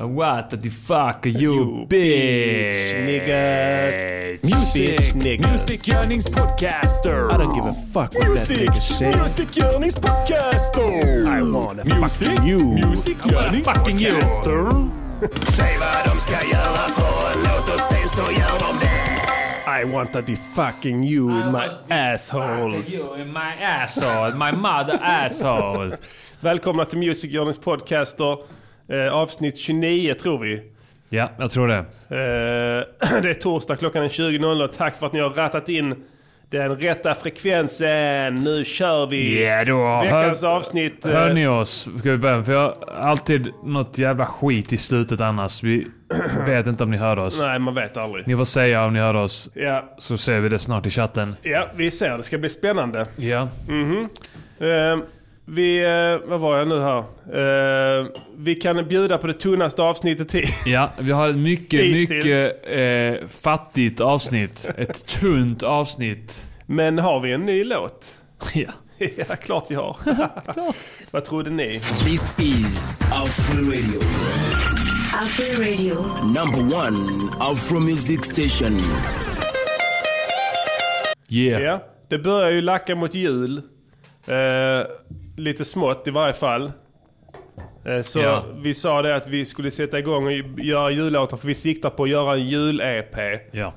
What the fuck you, You bitch? niggas. Music, niggas. musikgörningspodcaster. I don't give a fuck what that nigga said. musikgörningspodcaster. I wanna Music, fuck you. Fucking you. musikgörningspodcaster. Säg vad de ska göra för en låt och sen så gör de det. I want to fucking you in my assholes. You in my asshole, my mother asshole. Välkomna till Music Journeys podcaster. Eh, avsnitt 29 tror vi. Ja, jag tror det. Eh, det är torsdag klockan är 20.00. Tack för att ni har rattat in den rätta frekvensen. Nu kör vi! Ja då. Veckans Hör, avsnitt. eh, hör ni oss? Ska vi börja? För jag har alltid något jävla skit i slutet annars. Vi vet inte om ni hör oss. Nej, man vet aldrig. Ni får säga om ni hör oss. Ja, Så ser vi det snart i chatten. ja, vi ser. Det ska bli spännande. Ja. Eh, vi, eh, vad var jag nu här? Eh, vi kan bjuda på det tunnaste avsnittet till. Ja, vi har ett mycket, Hittills. mycket eh, fattigt avsnitt. Ett tunt avsnitt. Men har vi en ny låt? Ja. ja, klart vi har. vad trodde ni? This is Afro Radio. Afro Radio. Number one Afro Music Station. Yeah. Ja, det börjar ju lacka mot jul. Eh, lite smått i varje fall. Eh, så Ja. vi sa det att vi skulle sätta igång och göra jullåtar för vi siktar på att göra en jul-EP. Ja.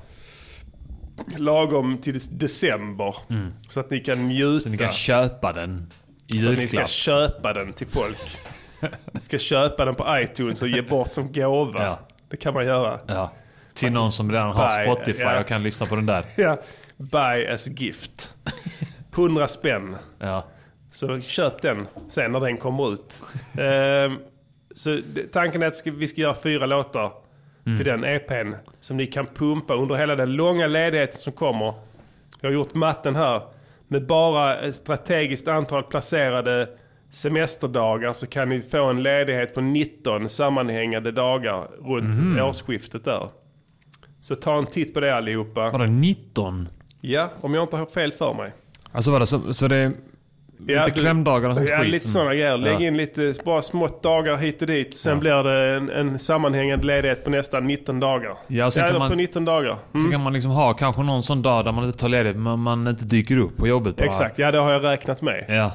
Lagom till december. Så att ni kan njuta. Mm. Så ni kan köpa den i så att ni ska köpa den till folk. Ni ska köpa den på iTunes och ge bort som gåva. Ja. Det kan man göra. Ja. Till någon som redan har. Spotify och kan lyssna på den där. Ja. Buy as gift. 100 spänn. Ja. Så köp den sen när den kommer ut. Ehm, så tanken är att vi ska göra fyra låtar till den EPn. Som ni kan pumpa under hela den långa ledigheten som kommer. Jag har gjort matten här. Med bara ett strategiskt antal placerade semesterdagar så kan ni få en ledighet på 19 sammanhängande dagar runt årsskiftet där. Så ta en titt på det allihopa. Var det 19? Ja, om jag inte har fel för mig. Alltså var det så, så det är lite du- klämdagar och sånt Ja, skit? lite sådana grejer. Lägg Ja. in lite bara smått dagar hit och dit. Sen blir det en, en sammanhängande ledighet på nästan 19 dagar. Ja, sen kan man- på 19 dagar. Mm. Så kan man liksom ha kanske någon sån dag där man inte tar ledigt men man inte dyker upp på jobbet bara. Exakt, ja det har jag räknat med. Ja.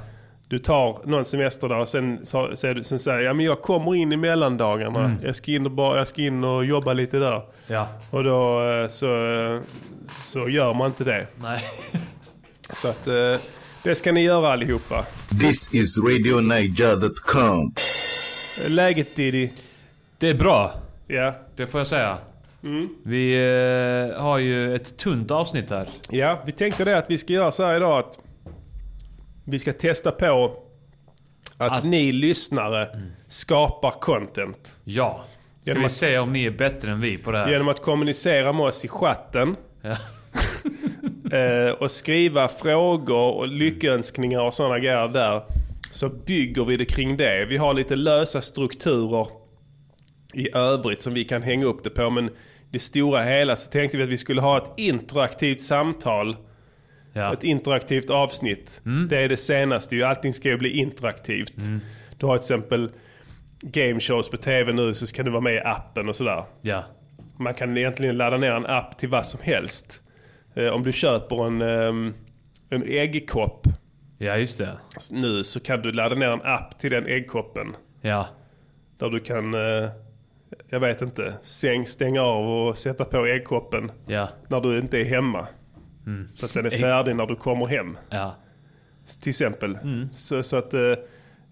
Du tar någon semesterdag och sen, så, så, sen säger ja, men jag kommer in i mellandagarna. Mm. Jag, ska in och bara, jag ska in och jobba lite där. Ja. Och då eh, så, så gör man inte det. Nej. Så att eh, det ska ni göra allihopa. This is RadioNiger.com. Läget Diddy? Det är bra. Ja. Det får jag säga. Mm. Vi eh, har ju ett tunt avsnitt här. Ja, vi tänkte det att vi ska göra så här idag att vi ska testa på att, Att- ni lyssnare skapar content. Ja. Ska Genom vi att- se om ni är bättre än vi på det här? Genom att kommunicera med oss i chatten Ja. eh, och skriva frågor och lyckönskningar och sådana grejer där. Så bygger vi det kring det. Vi har lite lösa strukturer i övrigt som vi kan hänga upp det på. Men det stora hela så tänkte vi att vi skulle ha ett interaktivt samtal Ja. Ett interaktivt avsnitt. Det är det senaste ju. Allting ska ju bli interaktivt. Du har till exempel game shows på tv nu så kan du vara med i appen och sådär. ja. Man kan egentligen ladda ner en app till vad som helst. Eh, om du köper en, ehm, en äggkopp Ja, just det. nu så kan du ladda ner en app till den äggkoppen. Ja. Där du kan, eh, jag vet inte, stäng, stänga av och sätta på äggkoppen Ja. när du inte är hemma. Så att den är färdig när du kommer hem. Ja. Till exempel. Så, så att eh,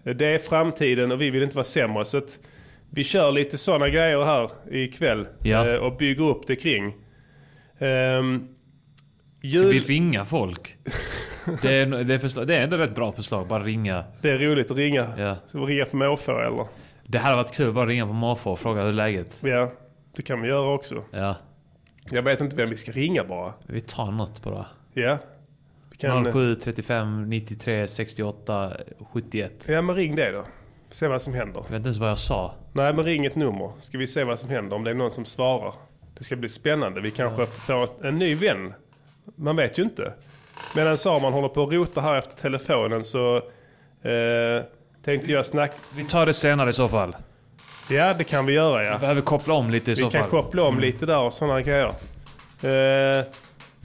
det är framtiden och vi vill inte vara sämre. Så att vi kör lite sådana grejer här ikväll. Ja. eh, och bygger upp det kring. Um, Ska vi ringa folk? Det är, det, är förslag, det är ändå rätt bra förslag. Bara ringa. det är roligt att ringa. Ja. Vi ringa på måfå eller? Det hade varit kul bara ringa på måfå och fråga hur läget. Ja, det kan vi göra också. Ja. Jag vet inte vem vi ska ringa bara. Vi tar något bara. Ja. Vi kan, 07 35 93 68 71. ja men ring det då. Se vad som händer. Jag vet inte ens vad jag sa. Nej men ring ett nummer. Ska vi se vad som händer. Om det är någon som svarar. Det ska bli spännande. Vi kanske får en ny vän. Man vet ju inte. Medan Saman håller på att rota här efter telefonen så eh, tänkte jag snacka. Vi tar det senare i så fall. Ja, det kan vi göra ja. Behöver koppla om lite i Vi så kan fall. koppla om lite där och sådana grejer. Eh,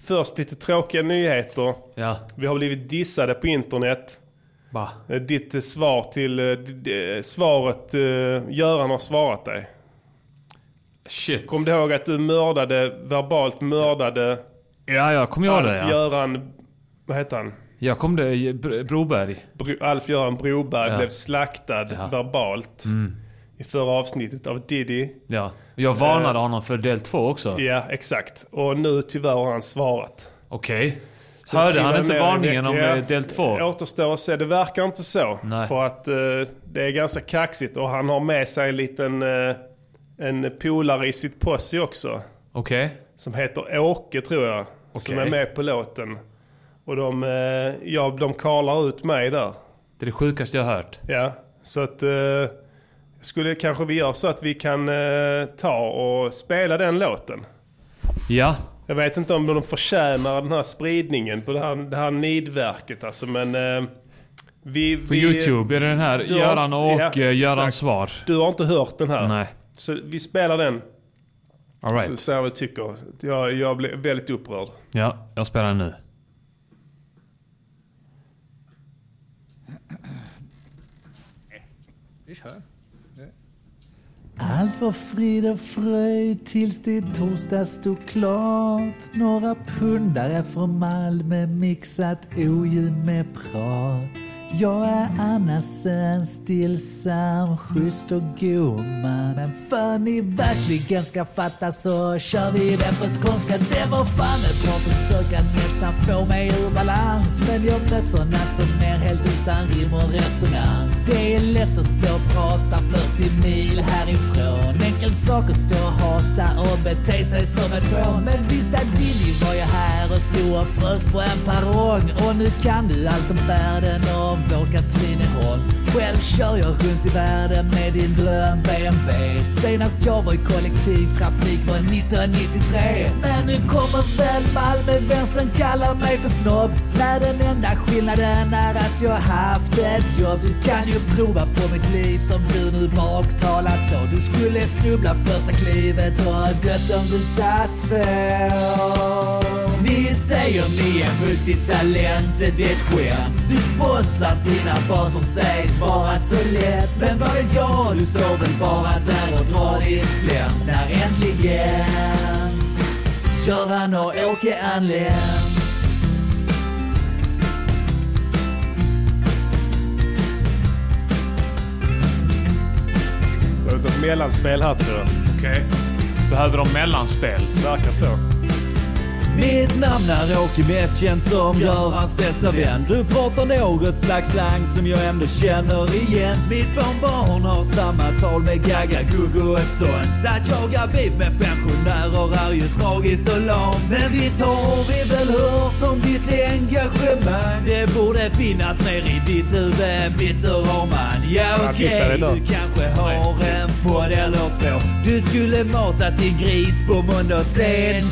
först lite tråkiga nyheter. Ja. Vi har blivit dissade på internet. Va? Eh, Ditt eh, svar till eh, svaret eh, Göran har svarat dig. Shit. Kom du ihåg att du mördade, verbalt mördade Ja, jag kommer ihåg det. Ja. Alf-Göran, vad heter han? Jag kom det, Br- Broberg. Bro- Alf-Göran Broberg Ja. blev slaktad Ja. Mm. verbalt i förra avsnittet av Diddy. Ja. Jag varnade honom för del två också. Ja, exakt. Och nu tyvärr har han svarat. Okej. Så Hörde han inte varningen om eh, del två? Det återstår att se. Det verkar inte så. Nej. För att eh, det är ganska kaxigt och han har med sig en liten eh, en polare i sitt posse också. Okej. Som heter Åke tror jag. Som Okej. är med på låten. Och de, eh, ja, de karlar ut mig där. Det är det sjukaste jag har hört. Ja, så att eh, skulle kanske vi göra så att vi kan eh, ta och spela den låten. Ja. Jag vet inte om de förtjänar den här spridningen på det här, det här nidverket alltså, men vi, På YouTube är det den här Göran och ja, Göran svar. Du har inte hört den här? Nej. Så vi spelar den, All så right. ser jag vad du tycker. Jag, jag blev väldigt upprörd. Ja, jag spelar den nu. Allt var frid och fröjd tills det i torsdag stod klart. Några pundare från Malmö mixat oljud med prat. Jag är annars en stillsam, schysst och god man. Men för ni verkligen ska fatta så kör vi den på skånska. Det var fan ett bra försök att nästan få mig ur balans. Men jag bröt såna som är helt utan rim och resonans. Det är lätt att stå och prata 40 mil härifrån. Enkel sak att stå och hata och bete sig som ett fån. Men visst är Billy var jag här och stod och frös på en perrong. Och nu kan du allt om världen och vår Katrineholm. Själv kör jag runt i världen med din dröm BMW. Senast jag var i kollektivtrafik var 1993. Men nu kommer väl Malmövänstern kallar mig för snobb. När den enda skillnaden är att jag haft ett jobb. Du kan ju prova på mitt liv som du nu baktalat så. Du skulle snubbla första klivet och ha dött om du tagit två. Säger ni är multitalent, det är ett skämt. Du spottar dina som sägs vara så lätt. Men vad vet jag, du står väl bara där och drar ditt fläm. När äntligen Göran och Åke anlänt. Det ett mellanspel här tror jag. Okej. Behöver de mellanspel? Verkar så. Mitt namn är Åke Meth, känd som Görans bästa vän. Du pratar något slags slang som jag ändå känner igen. Mitt barnbarn har samma tal med Gaga, Guggo och sånt. Att jaga beef med pensionärer är ju tragiskt och lamt. Men visst har vi väl hört om ditt engagemang. Det borde finnas mer i ditt huvud, Mr Roman. Ja okej, idag. du kanske har en podd eller två. Du skulle mata din gris på måndag sen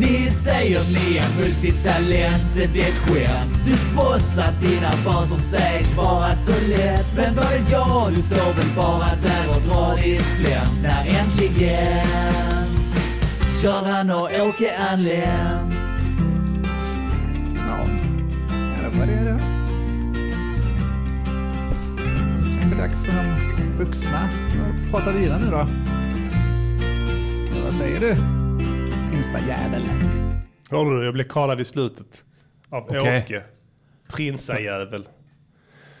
ni säger ni är multitalent, det är ett skämt. Du spottar dina barn som sägs vara så lätt. Men vad vet jag, du står väl bara där och drar ditt flämt. När äntligen Göran och Åke anlänt. Ja, det var det då. Det är dags för de vuxna att prata vidare nu då. Vad säger du? Prinsajävel. Hörde du? Jag blev kallad i slutet. Av Okej. Åke. Prinsajävel.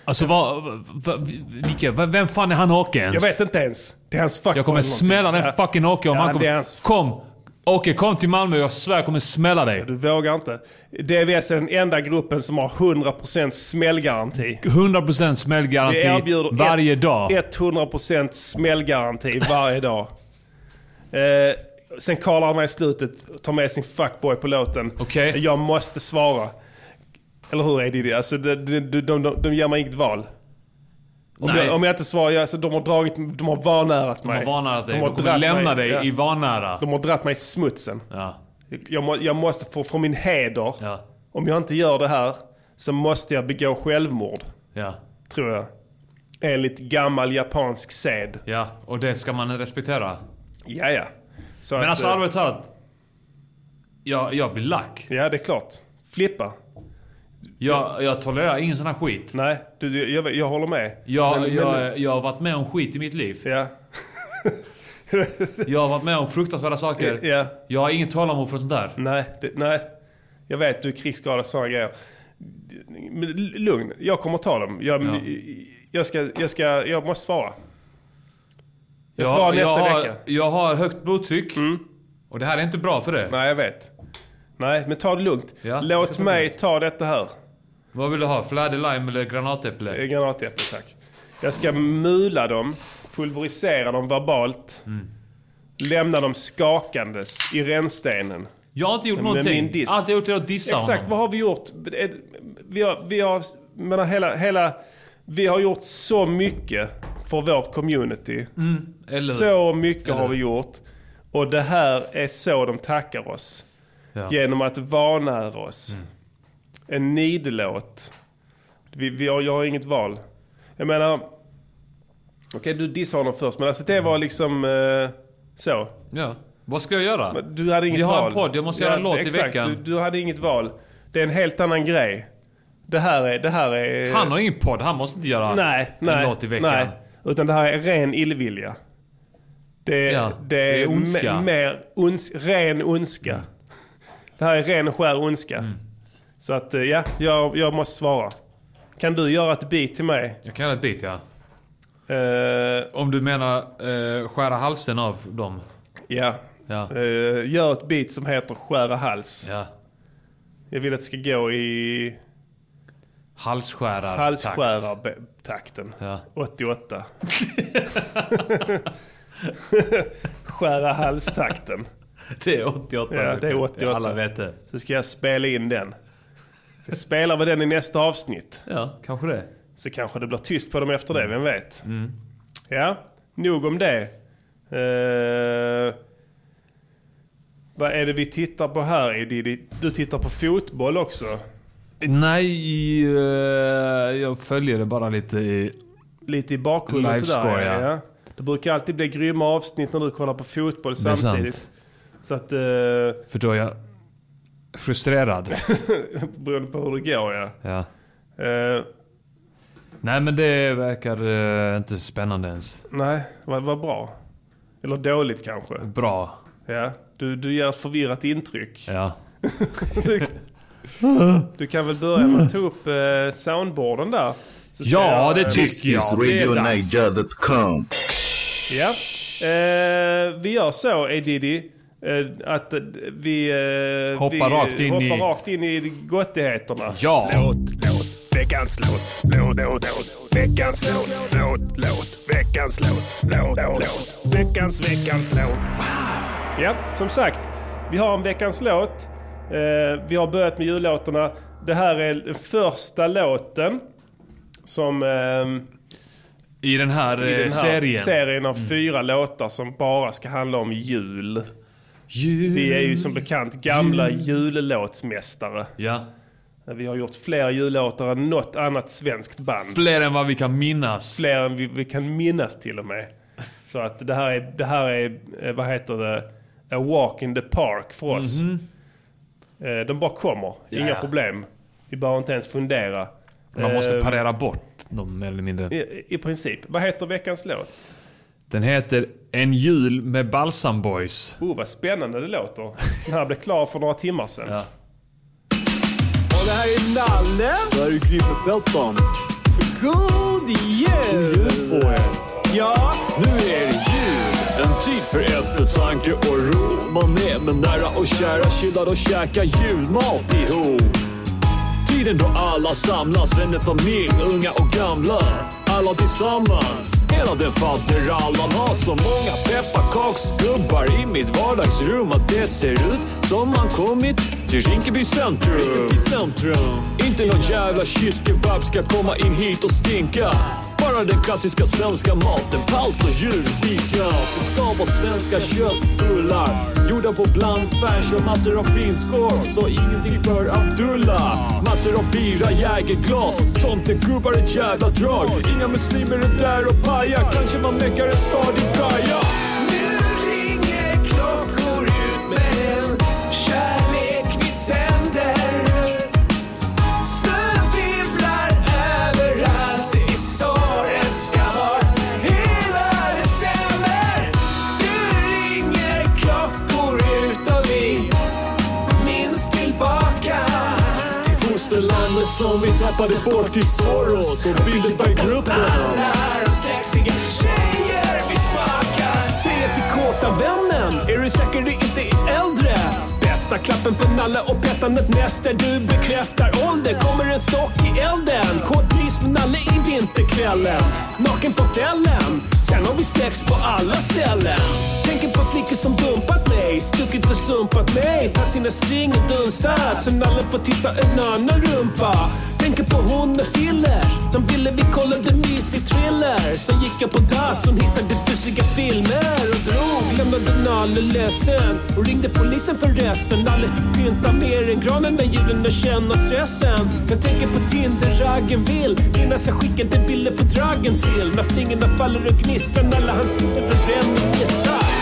Alltså vad... vad vilka, vem fan är han Åke ens? Jag vet inte ens. Det är hans fuckboy. Jag kommer smälla den fucking Åke om Ja, han kommer... hans- Kom! Åke, kom till Malmö. Jag svär jag kommer smälla dig. Du vågar inte. DVS är den enda gruppen som har 100% smällgaranti. 100% Vi smällgaranti erbjuder varje ett- dag. 100% smällgaranti varje dag. Eh, sen kallar han mig i slutet och tar med sin fuckboy på låten. Okej. Jag måste svara. Eller hur Eddie? Alltså, de, de, de, de, de, de ger mig inget val. Om Nej. jag, om jag inte svarar, alltså, de har dragit, de har vanärat mig. De har vanärat dig. De har De kommer lämna mig- dig ja. i vanära. De har dratt mig i smutsen. Ja. Jag, jag måste få från min heder. Ja. Om jag inte gör det här så måste jag begå självmord. Ja. Tror jag. Enligt gammal japansk sed. Ja, och det ska man respektera. Ja, ja. Så Men att, alltså eh, allvarligt talat. Jag, jag blir lack. Ja, det är klart. Flippa. Jag, jag tolererar ingen sån här skit. Nej, du, jag, jag håller med. Jag, Men- jag, men- jag har varit med om skit i mitt liv. Ja. Jag har varit med om fruktansvärda saker. Ja. Jag har inget tålamod för sånt där. Nej, det, nej. Jag vet, du är krigsskadad och sådana grejer. Men lugn, jag kommer ta dem. Jag, Ja. jag, ska, jag, ska, jag måste svara. Jag Jag, svarar jag, nästa har, vecka. Mm. jag har högt blodtryck. Och det här är inte bra för det. Nej, jag vet. Nej, men ta det lugnt. Ja, jag Låt det mig lugnt. ta detta här. Vad vill du ha? Fläder, lime eller granatäpple? Eh, Granatäpple, tack. Jag ska mula dem, pulverisera dem verbalt. Mm. Lämna dem skakandes i rännstenen. Jag har inte gjort Med min någonting. diss. Allt jag gjort är att dissa Exakt, honom. vad har vi gjort? Eh, Vi har, vi har, menar, hela, hela, vi har gjort så mycket för vårt community. Mm, eller? Så mycket Eller har vi gjort. Och det här är så de tackar oss. Ja. Mm. Genom att vanära oss. En nidlåt. Vi, vi har, jag har inget val. Jag menar... Okej, du dissade honom först, men alltså det var liksom eh, så. Ja. Vad ska jag göra? Men Du hade inget Vi har val. en podd, jag måste göra en låt i exakt. veckan. Du, du hade inget val. Det är en helt annan grej. Det här är... Det här är Han har ingen podd, han måste inte göra nej, nej, en låt i veckan. Nej, utan det här är ren illvilja. Det, Ja, det är, det är ondska. me- mer ons, ren ondska. Det här är ren och skär ondska. Mm. Så att eh, ja, jag, jag måste svara. Kan du göra ett beat till mig? Jag kan göra ett bit ja. Eh, Om du menar eh, skära halsen av dem. ja. Ja. Eh, gör ett beat som heter Skära hals. ja. Jag vill att det ska gå i Halsskärartakt. halsskärartakten. Ja. 88. Skära halstakten. Det är 88. Ja, det är 88. Alla vet det. Så ska jag spela in den. Så spelar vi den i nästa avsnitt. Ja, kanske det. Så kanske det blir tyst på dem efter det, vem vet? Mm. Ja, nog om det. Eh, vad är det vi tittar på här? Du tittar på fotboll också. Nej, eh, jag följer det bara lite i... Lite i bakgrunden sådär. ja. Ja. Det brukar alltid bli grymma avsnitt när du kollar på fotboll samtidigt. Så att, eh, För då är jag frustrerad. beroende på hur det går ja. ja. Eh, Nej men det verkar eh, inte spännande ens. nej, vad, vad bra. Eller dåligt kanske. Bra. Ja, du, du ger ett förvirrat intryck. Ja. Du kan väl börja med att ta upp eh, soundboarden där. Så ska Ja, jag, det eh, tycker This is jag. Det är dags. Ja. Eh, vi gör så, Edidi. Eh, att eh, vi, eh, Hoppar vi rakt in hoppar i- rakt in i gottigheterna. Ja. Låt, låt, veckans låt, låt, låt, låt, veckans låt, låt, låt, veckans låt, låt, låt, veckans, veckans låt. Ja, som sagt. Vi har en veckans låt. Eh, vi har börjat med jullåtarna. Det här är den första låten som ehm, I den här, i eh, den här serien. serien av fyra låtar som bara ska handla om jul. Jul. Vi är ju som bekant gamla jullåtsmästare. Ja. Vi har gjort fler jullåtar än något annat svenskt band. Fler än vad vi kan minnas. Fler än vi, vi kan minnas till och med. Så att det här är, det här är eh, vad heter det, a walk in the park för oss. Eh, De bara kommer, inga Ja. problem. Vi behöver inte ens fundera. Man måste Eh, parera bort dem mer eller mindre. I, I princip. Vad heter veckans låt? Den heter En jul med Balsam Boys. Oh, vad spännande det låter. Den här blev klar för några timmar sedan. Ja. Och det här är Nalle. Det här är Gripen Pelton. God jul på er. Ja, nu är det jul. En tid för eftertanke och ro. Man är med nära och kära chillar och käkar julmat ihop. Tiden då alla samlas, vänner, familj, unga och gamla. Alla tillsammans. Hela den faderallan har så många pepparkaksgubbar i mitt vardagsrum att det ser ut som man kommit till Rinkeby centrum. centrum. Inte någon jävla kysskebab ska komma in hit och stinka. Bara den klassiska svenska maten, palt och djurbiff. Det ska av svenska köttbullar. Gjorda på blandfärs och massor av prinskorv. Så ingenting för Abdullah. Massor av bira, jägerglas. Tomtegubbar ett jävla drag. Inga muslimer är där och pajar. Kanske man meckar en stadig kaja som vi tappade bort i Soros och Bilderberggruppen. Ballar och sexiga tjejer vi smakar. Säger till kåta vännen, är du säker du inte är äldre? Bästa klappen för Nalle och pettandet näster du bekräftar ålder. Kommer en stock i elden, kåt mys med Nalle i vinterkvällen. Naken på fällen, sen har vi sex på alla ställen. Tänker på flickor som dumpat mig, stuckit och sumpat mig. Tagit sina string och dunstat, så nallen får titta en annan rumpa. Tänker på hon med filler. De ville vi kollade mysig thriller. Sen gick jag på dass, hon hittade busiga filmer. Och drog, lämnade Nalle ledsen Och ringde polisen för resten Nalle fick pynta mer än granen. Med julen och känna stressen. Jag tänker på Tinder-raggen vill innan jag skickade bilder på dragen till. När flingorna faller och gnistrar. Nalle han sitter och reminiscar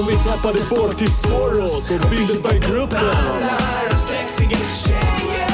som vi tappade bort i Soros och Bilderberggruppen. Ballar och sexiga tjejer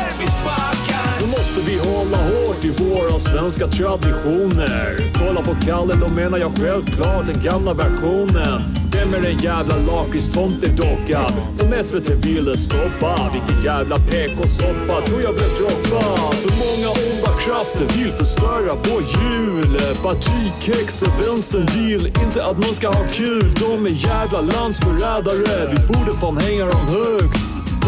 måste vi hålla hårt i våra svenska traditioner. Kolla på Kalle, då menar jag självklart den gamla versionen. Vem är den jävla lakritstomtedockan som SVT ville stoppa? Vilken jävla PK-soppa tror jag blev droppa. För många onda krafter vill förstöra vår jul. Partikexer, vänstern vill inte att man ska ha kul. De är jävla landsförrädare, vi borde fan hänga dem högt.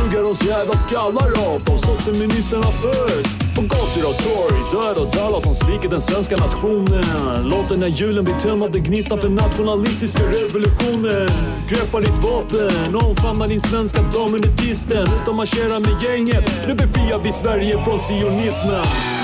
Hugga deras jävla skallar av De sosseministrarna först. På gator och torg, död och döda som sviker den svenska nationen. Låt den här julen bli tömd av den gnistan för nationalistiska revolutionen. Greppa ditt vapen, omfamna din svenska dam under tisten. Ut och marschera med gänget, nu befriar vi Sverige från sionismen.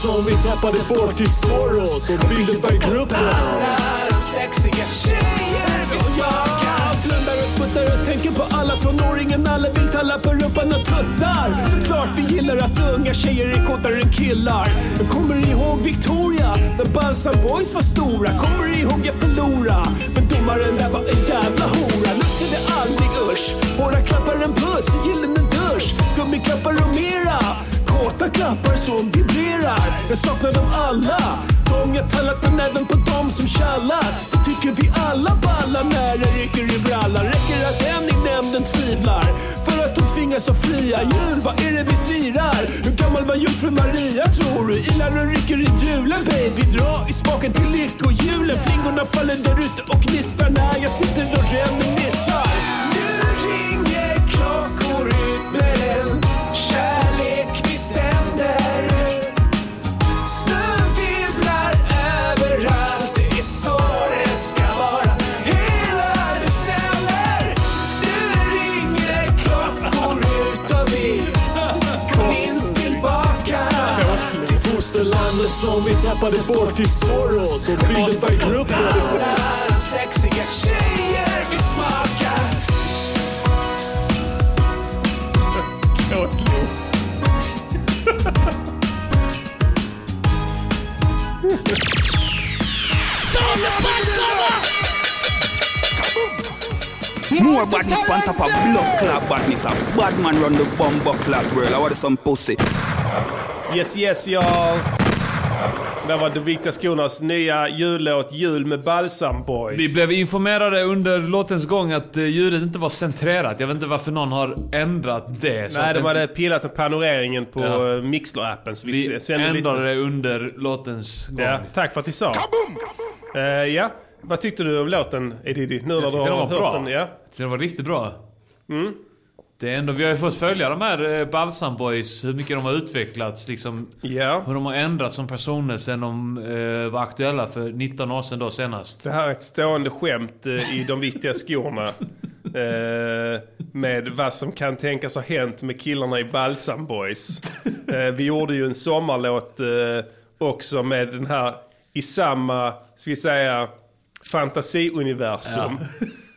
Som vi tappade bort i Soros och Bilderberggruppen. Alla de sexiga tjejer vi smakar. Blundar och sputtar och tänker på alla tonåringen Alla vill talla på rumpan och tuttar Såklart vi gillar att unga tjejer är kåtare än killar Men kommer ihåg Victoria? När Balsam Boys var stora Kommer ihåg jag förlora? Men domaren där var en jävla hora Jag saknar dem alla. De jag tallat men även på dem som tjallar. Det tycker vi alla ballar när det rycker i brallan Räcker att en i nämnden tvivlar? För att hon tvingas att fria jul Vad är det vi firar? Hur gammal var jungfru Maria tror du? Ilar och rycker i julen baby. Dra i spaken till lyckohjulen. Flingorna faller där ute och gnistrar när jag sitter och reminiscar Nu ringer som vi tappade bort i Soros och Bilderberggruppen. Ballar och sexiga tjejer vi smakat. More badness on top of blood clot badness. A bad man run the bomb clot world. I want some pussy. Yes yes y'all Där var De Viktiga Skornas nya jullåt Jul med Balsam Boys. Vi blev informerade under låtens gång att eh, ljudet inte var centrerat. Jag vet inte varför någon har ändrat det. så Nej, att de det- hade pillat med panoreringen på Ja. ja. Mixler-appen. Så vi, Vi ändrade lite. det under låtens gång. Ja, tack för att ni sa. Eh, ja, vad tyckte du om låten Edidi? Nu när Jag du tyckte har den var hört bra. den. Ja. Det var riktigt bra. Mm. Det är ändå, vi har ju fått följa de här eh, Balsam Boys, hur mycket de har utvecklats. Liksom, Ja. Hur de har ändrats som personer sen de eh, var aktuella för 19 år sedan då senast. Det här är ett stående skämt eh, i de viktiga skorna. Eh, med vad som kan tänkas ha hänt med killarna i Balsam Boys. Eh, vi gjorde ju en sommarlåt eh, också med den här i samma, ska vi säga, fantasiuniversum.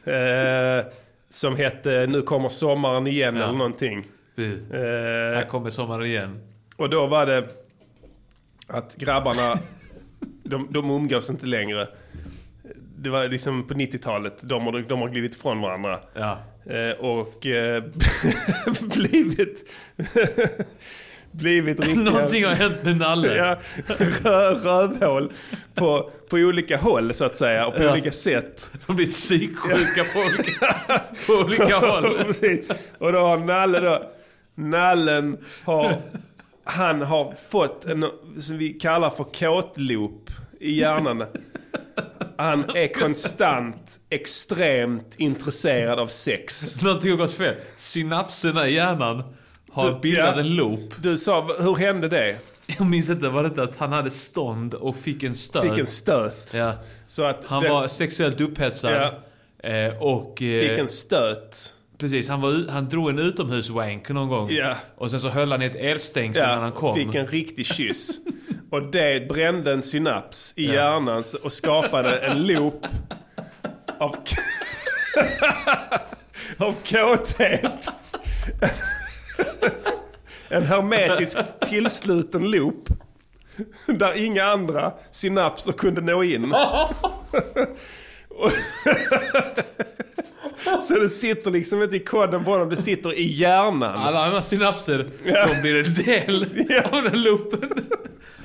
Eh, som hette Nu kommer sommaren igen eller någonting. Det, Eh, här kommer sommaren igen. och då var det att grabbarna, de, de umgås inte längre. Det var liksom på 90-talet, de har, de har glidit ifrån varandra. Ja. Eh, och eh, blivit, blivit riktiga... Någonting har hänt med Nalle. Ja, rö, rövhål på, på olika håll så att säga och på Ja. olika sätt. De har blivit psyksjuka på olika, på olika håll. Och då har Nalle då, Nallen har, han har fått en som vi kallar för kåtloop i hjärnan. Han är konstant extremt intresserad av sex. Någonting har gått fel. Synapserna i hjärnan har Du- bildat ja. en loop. Du sa, hur hände det? Jag minns inte, var det inte att han hade stånd och fick en stöt? Fick en stöt. Ja. Så att Han det- var sexuellt upphetsad. Eh, och... Eh, Fick en stöt. Precis, han, var, han drog en utomhuswank någon gång. Ja. Och sen så höll han i ett elstängsel när han kom. fick en riktig kyss. Och det brände en synaps i Ja. hjärnan och skapade en loop av, av kåthet. En hermetisk tillsluten loop. Där inga andra synapser kunde nå in. Så det sitter liksom inte i kodden på honom, det sitter i hjärnan. Alla andra synapser, Ja. de blir en del av den loopen.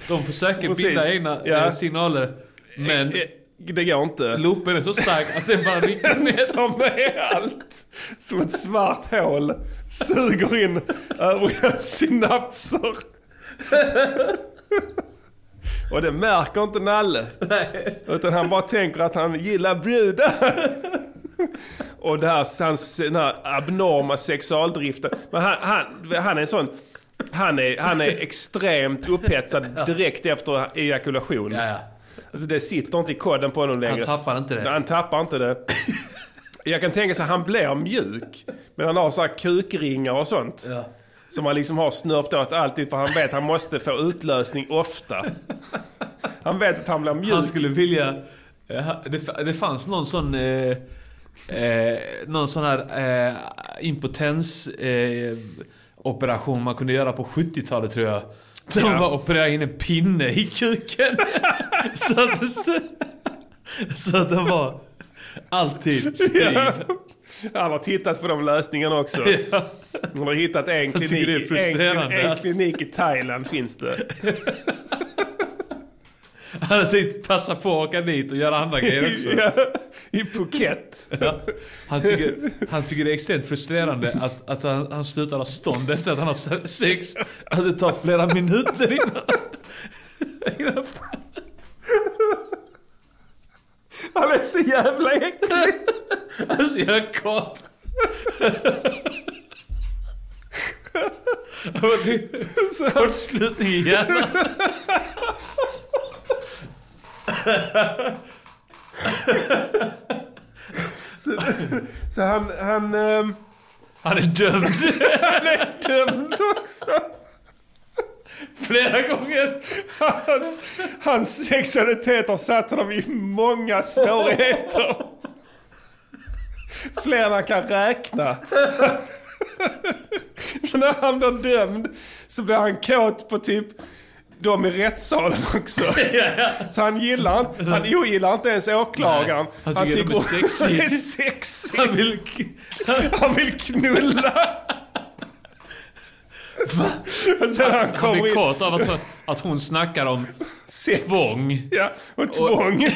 De försöker Precis. bilda egna Ja. eh, signaler. Men Eh, Det går inte. loopen är så stark att den bara rycker ner. tar med allt. Som ett svart hål. Suger in övriga synapser. Och det märker inte Nalle. Utan han bara tänker att han gillar brudar. Och det här, hans den här abnorma sexualdriften. Men han, han, han är en sån... Han är, han är extremt upphetsad direkt efter ejakulation. Ja, ja. Alltså det sitter inte i kodden på honom längre. Han tappar inte det. Han tappar inte det. Jag kan tänka sig att han blir mjuk. Men han har så här kukringar och sånt. Ja. Som han liksom har snörpt åt alltid för han vet att han måste få utlösning ofta. Han vet att han blir mjuk. Han skulle vilja... eh, Det, fanns någon sån... Eh, eh, någon sån här eh, impotens... Eh, operation man kunde göra på 70-talet tror jag. Där Ja. bara opererade in en pinne i kuken. så, att, det- så att den var alltid. Ja. Han har tittat på de lösningarna också. Ja. Han har hittat en klinik, det en, en klinik i Thailand finns det. Han hade tänkt passa på att åka dit och göra andra grejer också. Ja, I Phuket. Ja. Han, tycker, han tycker det är extremt frustrerande att, att han, han slutar ha stånd efter att han har se- sex. Att det tar flera minuter innan... innan Han är så jävla äcklig. han är så jävla kåt. Kortslutning i hjärnan. Så, så han... Han, ehm, Han är dömd. han är dömd också. Flera gånger. Hans, hans sexualitet har satt honom i många svårigheter. Fler än han kan räkna. Så när han blir dömd så blir han kåt på typ de i rättssalen också. Så han gillar, han ogillar inte ens åklagaren. Nej, han tycker de är sexy. han är sexy. Han vill... Han vill knulla. Och sen han Han kommer blir in... kåt av att, att hon snackar om Sex. tvång. Ja, och tvång.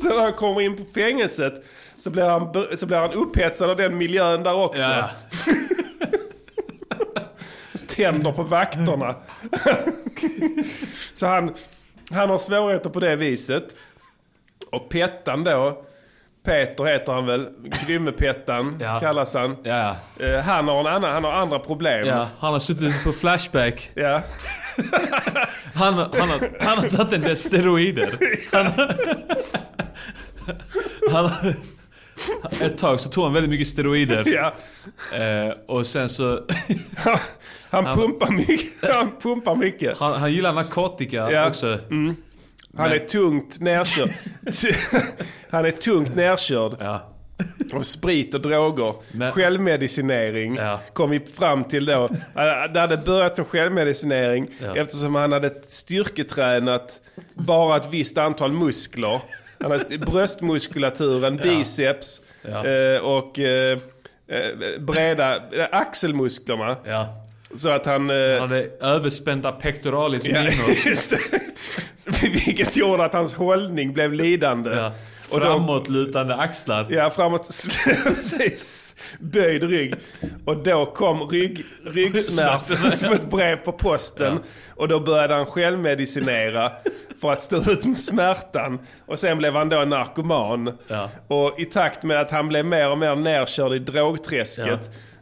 så när han kommer in på fängelset så blir han, så blir han upphetsad av den miljön där också. Ja. Tänder på vakterna. så han, han har svårigheter på det viset. Och Pettan då, Peter heter han väl, Grymme-Pettan Ja. kallas han. Ja, Eh, han, har en annan, han har andra problem. ja. Han har suttit på Flashback. Ja. Han, har- han, har, han har tagit en del steroider. Han, han, ett tag så tog han väldigt mycket steroider. Ja. Eh, och sen så... Han, pumpar mycket. Han pumpar mycket. Han, han gillar narkotika Ja. också. Han är tungt nerkörd. han är tungt nerkörd. Ja. Och sprit och droger. Men- Självmedicinering Ja. kom vi fram till då. Det hade börjat som självmedicinering Ja. eftersom han hade styrketränat bara ett visst antal muskler. Han hade bröstmuskulaturen, biceps Ja. eh, och eh, eh, breda axelmusklerna. Ja. Så att han... Eh, Han hade överspända pectoralis Ja, just det. Vilket gjorde att hans hållning blev lidande. Ja. Framåtlutande axlar. Ja, framåt. Precis. Böjd rygg. Och då kom rygg, ryggsmärtan som ett brev på posten. Och då började han självmedicinera för att stå ut med smärtan. Och sen blev han då narkoman. Ja. Och i takt med att han blev mer och mer nerkörd i drogträsket Ja.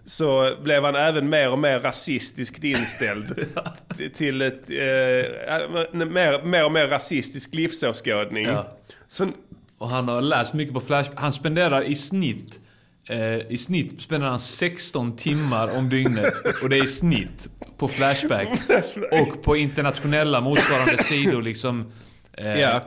Så blev han även mer och mer rasistiskt inställd. till ett, eh, mer, mer och mer rasistisk livsåskådning. Ja. Så, Och han har läst mycket på Flashback. Han spenderar i snitt eh, I snitt spenderar han 16 timmar om dygnet. Och det är i snitt på Flashback. Och på internationella motsvarande sidor liksom. Eh, Ja.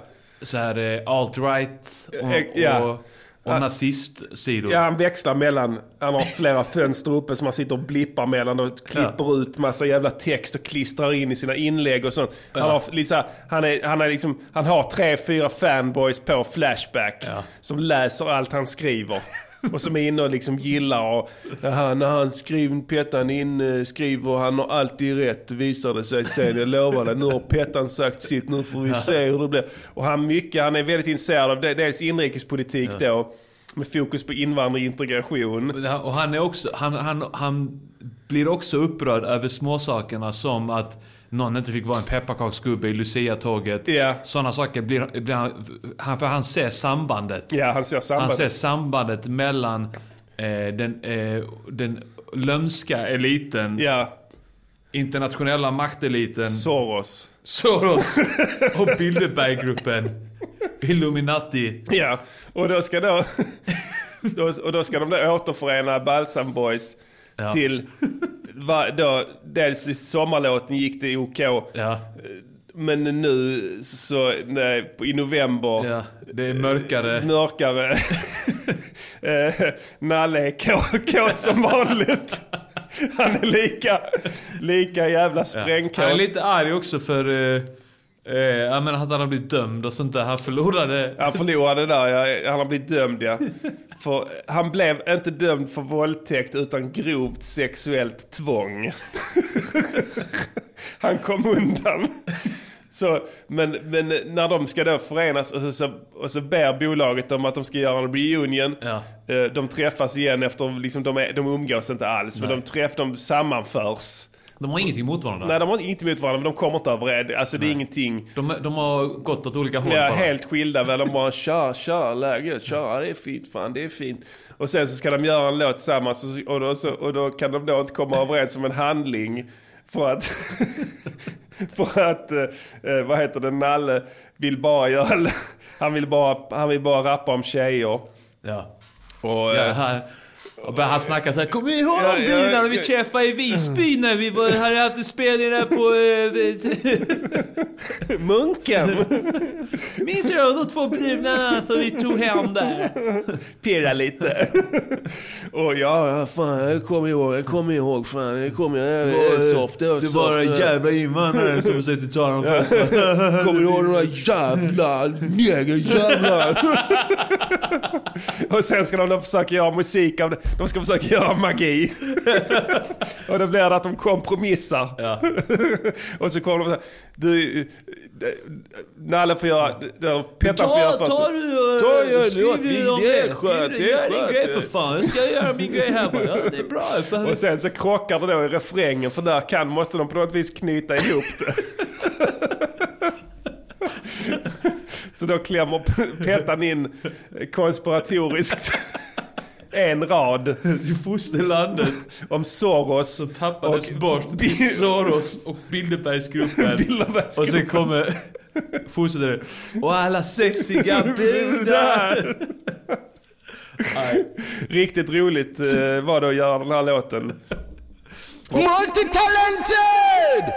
Så här eh, alt-right och, ja. Och, nazistsidor. Ja, han växlar mellan, han har flera fönster uppe som han sitter och blippar mellan och klipper ut massa jävla text och klistrar in i sina inlägg och sånt. Han, Ja. har, liksom, han, är, han, är liksom, han har tre, fyra fanboys på Flashback som läser allt han skriver. Och som är inne och liksom gillar och Jaha, när han skriver, Pettan in, eh, skriver, han har alltid rätt visar det sig sen, jag lovar det. Nu har Pettan sagt sitt, nu får vi se hur det blir. Och han, mycket, han är väldigt intresserad av det, dels inrikespolitik då, med fokus på invandring och integration. Ja, Och han är också, han, han, han blir också upprörd över småsakerna som att någon inte fick vara en pepparkaksgubbe i Lucia-tåget. Ja. Sådana saker blir, blir han, han, för han ser sambandet. Ja, han ser Han sambandet. ser sambandet mellan eh, den, eh, den lömska eliten, Ja, internationella makteliten, Soros. Soros och Bilderberggruppen, Illuminati. Ja, och då ska då, och då ska de då återförena Balsam Boys Ja. till, va, då, dels i sommarlåten gick det OK, Ja, men nu så, nej, i november, ja, det är mörkare. mörkare. eh, Nalle är kå- kåt som vanligt. Han är lika, lika jävla sprängkåt. Han är lite arg också för... Eh, jag menar att han har blivit dömd och sånt där. Han förlorade... Han förlorade där, ja. han har blivit dömd ja. För han blev inte dömd för våldtäkt utan grovt sexuellt tvång. han kom undan. Så, men, men när de ska då förenas och så, så, och så ber bolaget om att de ska göra en reunion. Ja. Eh, De träffas igen efter, liksom, de, är, de umgås inte alls. Men Nej. de träff, de sammanförs. De har ingenting emot varandra. Nej, de har inte emot varandra, men de kommer inte överens. Alltså det är ingenting. De, de har gått åt olika håll Ja, bara. helt skilda väl. De bara tja, tja, läget, tja, det är fint, fan det är fint. Och sen så ska de göra en låt tillsammans och, då, så, och då kan de då inte komma överens om en handling. För att, för att eh, eh, vad heter det, Nalle vill bara göra, han vill bara, han vill bara rappa om tjejer. Ja. Och, Ja, eh, han, och börjar han snacka såhär, kommer ni ihåg Ja, bilarna ja. vi träffade i Visby när vi var, hade haft en spelning där på... Eh, Munken! minns du de två bilarna som vi tog hem där? pirra lite. och ja, fan jag kommer ihåg, jag kommer ihåg, fan jag kommer ihåg, det var soft, det var Det var en jävla invandrare som försökte ta dem först. Kommer du ihåg där jävla negerjävlar? och sen ska de då försöka göra musik av det. De ska försöka göra magi. och då blir det att de kompromissar. Ja. och så kommer de så här, du, eh, Nalle får göra, Pettan får göra först. ta du Ta, ja, skriv du om det Skriv du, Gör din grej för fan. Jag ska göra min grej här bara. Ja, det är bra. Och sen så krockar det då i refrängen för där kan, måste de på något vis knyta ihop det. så då klämmer Pettan in konspiratoriskt en rad I fosterlandet om Soros. så tappades Och- bort till Soros och Bilderbergsgruppen. Bilderbergsgruppen. Och sen kommer... Fortsätter det. Och alla sexiga brudar. Nej. Riktigt roligt eh, var det att göra den här låten. Multitalented!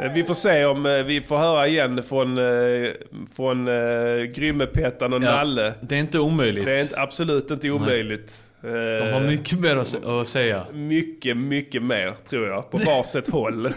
Eh, Vi får se om eh, vi får höra igen från, från Grymme-Pettan och Ja, Nalle. Det är inte omöjligt. Det är inte, absolut inte omöjligt. Eh, De har mycket mer att säga. mycket, mycket mer tror jag. På varsitt håll.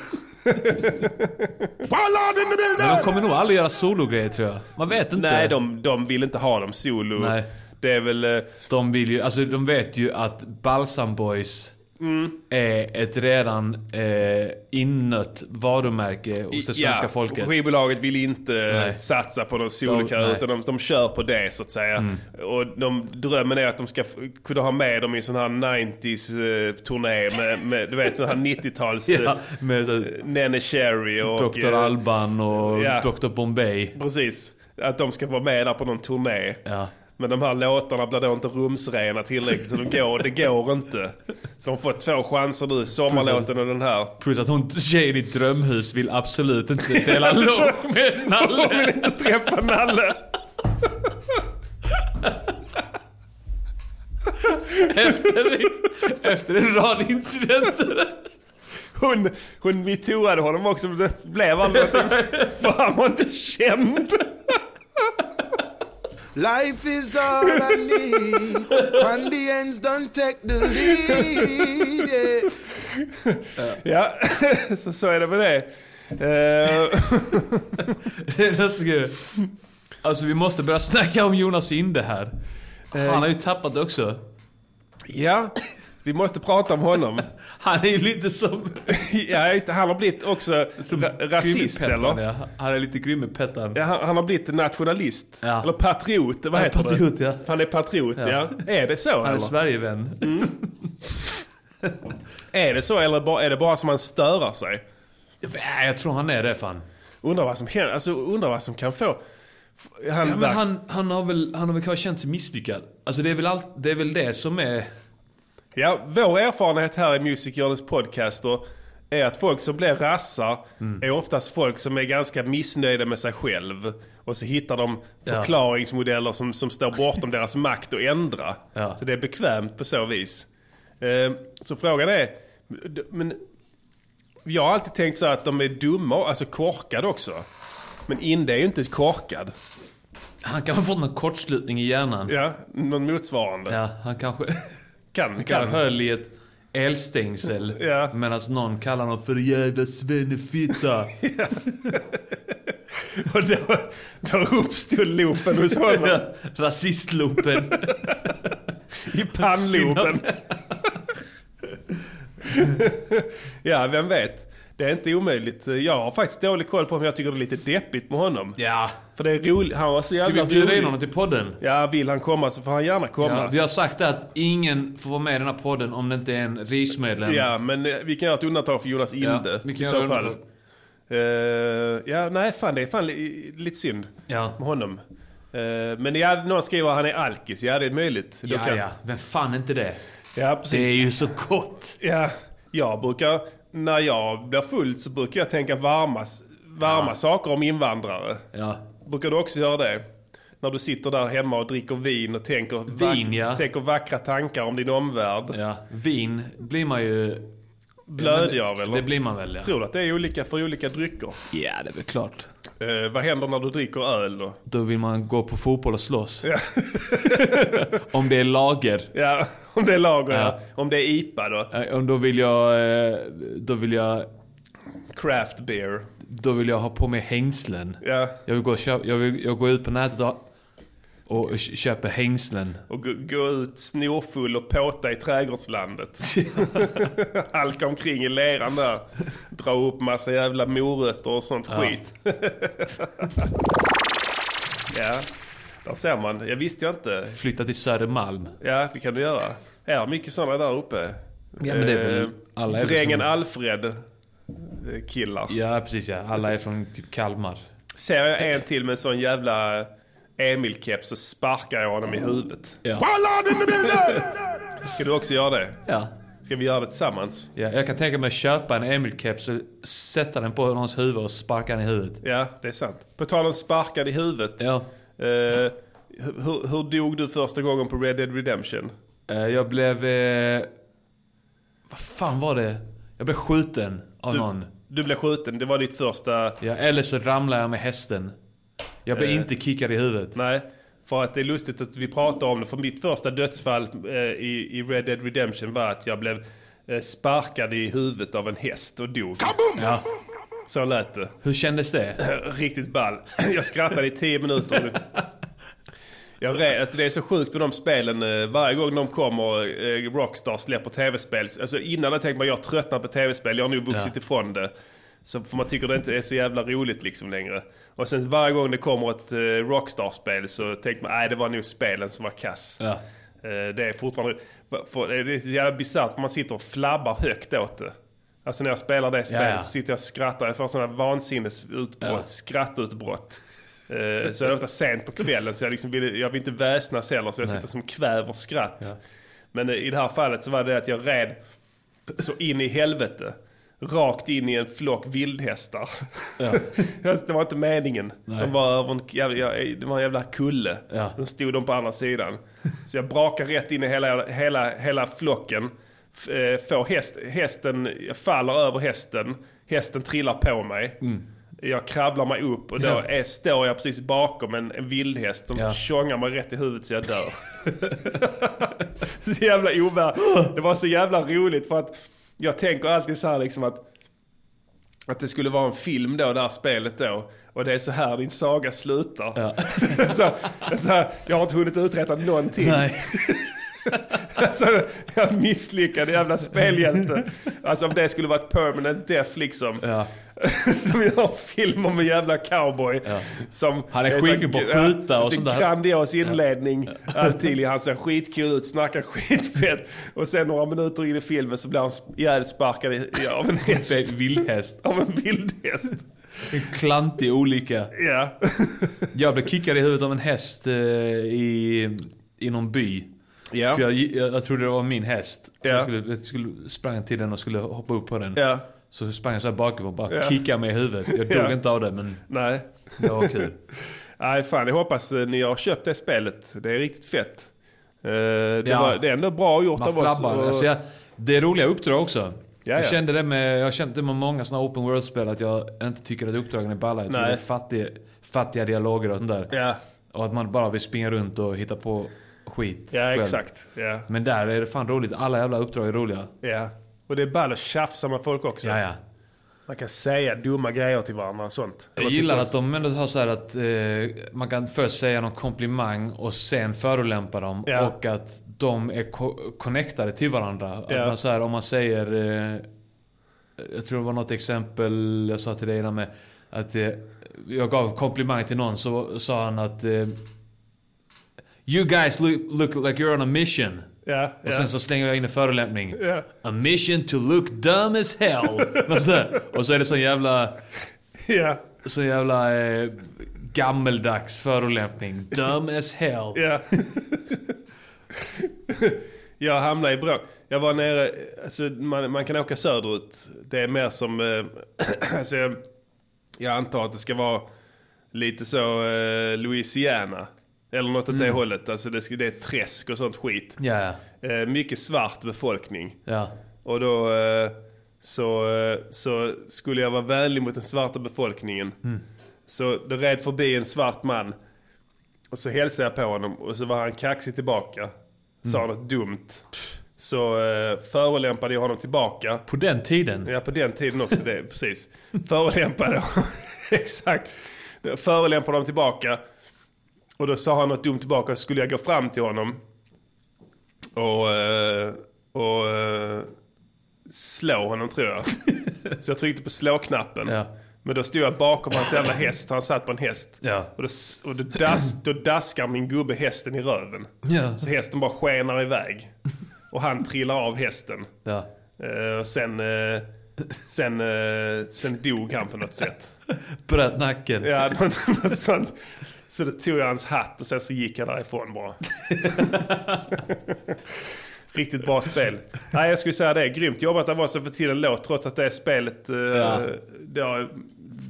Men de kommer nog aldrig göra sologrejer tror jag. Man vet inte. Nej, de, de vill inte ha dem solo. Nej. Det är väl... eh, De vill ju, alltså de vet ju att Balsam Boys Mm. är ett redan eh, innött varumärke hos det svenska folket. Skivbolaget vill inte Nej. satsa på någon. Mm. utan de, de kör på det så att säga. Och de, drömmen är att de ska kunna ha med dem i en sån här 90s eh, turné med, med du vet den här 90-tals Ja, ja. med så, Nene Cherry och... Dr. eh, Alban och ja. Dr. Bombay. Precis. Att de ska vara med där på någon turné. Ja. Men de här låtarna blir då inte rumsrena tillräckligt så de går, det går inte. Så de får två chanser nu, sommarlåten och den här. Plus att hon, tjejen i drömhus vill absolut inte dela låg med De vill Nalle. inte träffa Nalle. Efter, efter en rad incidenter. Hon, hon metooade honom också men det blev aldrig någonting. För han var inte känd. Life is all I need. And the ends don't take the lead. Yeah. Ja, så, så är det med det. Eh, Det. Alltså vi måste börja snacka om Jonas Inde här. Han har ju tappat också. ja, vi måste prata om honom. Han är ju lite som... Ja, just det. Han har blivit också ra- rasist eller? Ja. Han är lite Grimmepettan. Ja, han, han har blivit nationalist. Ja. Eller patriot, vad Ja, heter patriot, det? ja. Han är patriot, ja. Ja. Är det så Han är eller? Sverigevän. Är det så eller är det bara som han störar sig? Ja, jag tror han är det fan. Undrar vad som händer, alltså undrar vad som kan få... Han, Ja, men han, han, har väl, han har väl kanske känt sig misslyckad. Alltså det är väl, allt, det, är väl det som är... Ja, vår erfarenhet här i Music Journeys podcaster är att folk som blir rassar Mm. är oftast folk som är ganska missnöjda med sig själv. Och så hittar de förklaringsmodeller som, som står bortom deras makt att ändra. Ja. Så det är bekvämt på så vis. Eh, så frågan är, men jag har alltid tänkt så att de är dumma, alltså korkade också. Men Inde är ju inte korkad. Han kanske fått någon kortslutning i hjärnan. Ja, någon motsvarande. Ja, han kanske... Kan, kan. höll i ett elstängsel. Ja. Medan någon kallar honom för jävla svennefitta. Och då, då uppstod loopen hos honom. Rasistlopen. I pannloben. ja, vem vet. Det är inte omöjligt. Jag har faktiskt dålig koll på om jag tycker det är lite deppigt med honom. Ja. För det är roligt. Han var så Ska jävla vi bjuda in honom till podden? Ja, vill han komma så får han gärna komma. Ja, Ja, vi har sagt att ingen får vara med i den här podden om det inte är en RIS-medlem. men eh, vi kan göra ett undantag för Jonas Inde. Ja, vi kan göra fall. undantag. Eh, ja, nej fan det är fan li, lite synd Ja. med honom. Eh, men ja, någon skriver att han är alkis. Ja, det är möjligt. Ja, kan- ja. Vem fan är inte det? ja precis. Det är ju så gott. Ja, jag brukar, när jag blir full så brukar jag tänka varma, varma saker om invandrare. Ja. Brukar du också göra det? När du sitter där hemma och dricker vin och tänker, Vin, ja. tänker vackra tankar om din omvärld. ja. Vin blir man ju... Blödig av eller? Det blir man väl ja. Tror du att det är olika för olika drycker? Ja, det är väl klart. Eh, vad händer när du dricker öl då? Då vill man gå på fotboll och slåss. Ja. Om det är lager. Ja, om det är lager ja. Ja. Om det är IPA då? Eh, Om då vill jag... eh, Då vill jag... Craft beer. Då vill jag ha på mig hängslen. Ja. Jag vill gå, köpa, jag vill, jag går ut på nätet och, och köper hängslen. Och gå, gå ut snorfull och påta i trädgårdslandet. Halka omkring i leran där. Dra upp massa jävla morötter och sånt Ja. skit. ja, där ser man. Jag visste jag inte. Flytta till Södermalm. Ja, det kan du göra. Är det sådana där uppe? Ja, men det är väl- Eh, alla är Drängen som- Alfred eh, killar. Ja, precis ja. Alla är från typ Kalmar. Ser jag en till med en sån jävla Emil-keps så sparkar jag honom i huvudet. Ja. Ska du också göra det? Ja. Ska vi göra det tillsammans? Ja, jag kan tänka mig att köpa en Emil-keps och sätta den på någons huvud och sparka den i huvudet. Ja, det är sant. På tal om sparkad i huvudet. Ja. Eh, hur, hur dog du första gången på Red Dead Redemption? Eh, Jag blev... Eh, vad fan var det? Jag blev skjuten av Du, någon. du blev skjuten, det var ditt första... Ja, eller så ramlade jag med hästen. Jag blev Eh. inte kickad i huvudet. Nej, för att det är lustigt att vi pratar om det. För mitt första dödsfall eh, i, i Red Dead Redemption var att jag blev eh, sparkad i huvudet av en häst och dog. Ja. Så lät det. Hur kändes det? Riktigt ball. Jag skrattade i tio minuter. Jag re- alltså det är så sjukt med de spelen. eh, Varje gång de kommer, eh, Rockstar släpper tv-spel. Alltså innan jag tänkte man jag tröttnar på tv-spel. Jag har nog vuxit Ja. ifrån det. Så för man tycker det inte är så jävla roligt liksom längre. Och sen varje gång det kommer ett eh, Rockstar-spel så tänker man nej det var nog spelen som var kass. Ja. Eh, det är fortfarande... För det är så jävla bisarrt för man sitter och flabbar högt åt det. Alltså när jag spelar det spelet Ja, ja. så sitter jag och skrattar. Jag får sådana vansinnesutbrott, Ja. skrattutbrott. Eh, så är det ofta sent på kvällen så jag, liksom vill, jag vill inte väsnas heller så jag Nej. sitter som kväver skratt. Men i det här fallet så var det att jag red så in i helvete. Rakt in i en flock vildhästar. Ja. Det var inte meningen. Nej. De var över en jävla, det var en jävla kulle. Ja. Sen stod de på andra sidan. Så jag brakar rätt in i hela, hela, hela flocken. Eh, Får häst, hästen, jag faller över hästen. Hästen trillar på mig. Jag krabblar mig upp och då Mm. Ja. är, står jag precis bakom en, en vildhäst som Ja. tjongar mig rätt i huvudet så jag dör. så jävla ovär. Det var så jävla roligt för att jag tänker alltid så här liksom att att det skulle vara en film då, det här spelet då. Och det är så här din saga slutar. Ja. så, så här, jag har inte hunnit uträtta någonting. Nej. alltså, jag misslyckade jävla spelhjälte. Alltså om det skulle vara ett permanent death liksom. Ja. De gör en film om en jävla cowboy. Som Han är skicklig på att skjuta och sånt där. Grandios inledning. Alltid. Han ser skitkul ut, snackar skitfett. Och sen några minuter in i filmen så blir han sp- ihjälsparkad av en häst. En vildhäst. Av en vildhäst. En klantig olycka. Ja. Jag blev kickad i huvudet av en häst eh, i, i någon by. Ja. För jag, jag, jag trodde det var min häst. Så Ja. jag, skulle, jag skulle sprang till den och skulle hoppa upp på den. Ja. Så sprang jag så här bakifrån och bara Ja. kickade mig i huvudet. Jag dog Ja. inte av det men Nej. det var kul. Nej, fan jag hoppas eh, ni har köpt det spelet. Det är riktigt fett. Eh, det, Ja. var, det är ändå bra gjort Man av oss. och- Alltså jag, det är roliga uppdrag också. Ja, Jag ja. kände det med, jag känt det med många sådana open world-spel att jag inte tycker att uppdragen är balla. Jag tycker det är fattiga, fattiga dialoger och sånt där. Ja, Och att man bara vill springa runt och hitta på skit ja själv. exakt. Ja. Men där är det fan roligt. Alla jävla uppdrag är roliga. ja. Och det är ball att tjafsa med folk också. Ja, ja. Man kan säga dumma grejer till varandra och sånt. Jag Eller till gillar att de ändå har så här att eh, man kan först säga någon komplimang och sen förolämpa dem. Ja. Och att de är co- connectade till varandra. Att Ja. man så här, om man säger... Eh, jag tror det var något exempel jag sa till dig innan med att eh, jag gav komplimang till någon så sa han att eh, You guys look, look like you're on a mission. Ja, Och ja. sen så slänger jag in en förolämpning. Ja. A mission to look dumb as hell. Och så är det sån jävla... Ja, Så jävla eh, gammeldags förolämpning. Dumb as hell. ja. jag hamnade i bråk. Jag var nere, alltså man, man kan åka söderut. Det är mer som, eh, alltså jag, jag antar att det ska vara lite så eh, Louisiana. Eller något åt det hållet. Alltså det, ska, det är träsk och sånt skit. Eh, mycket svart befolkning. ja. Och då eh, så, eh, så skulle jag vara vänlig mot den svarta befolkningen. Så då red förbi en svart man. Och så hälsade jag på honom och så var han kaxig tillbaka. Sa något dumt. Så eh, förolämpade jag honom tillbaka. På den tiden. Ja, på den tiden också. Det, precis. Förolämpade Exakt. Förolämpade dem tillbaka. Och då sa han något dumt tillbaka, så skulle jag gå fram till honom och, eh, och eh, slå honom tror jag. så jag tryckte på slå-knappen. Ja. Men då stod jag bakom hans jävla häst, han satt på en häst. Ja. Och, då, och då, das, då daskar min gubbe hästen i röven. Ja. Så hästen bara skenar iväg. Och han trillar av hästen. Ja. Eh, och sen, eh, sen, eh, sen dog han på något sätt. Bröt nacken. Ja, något, något sånt. Så då tog jag hans hatt och sen så gick jag därifrån bara. Riktigt bra spel. Nej, jag skulle säga det. Grymt jobbat av oss att få till en låt trots att det är spelet. eh, Ja. det, har,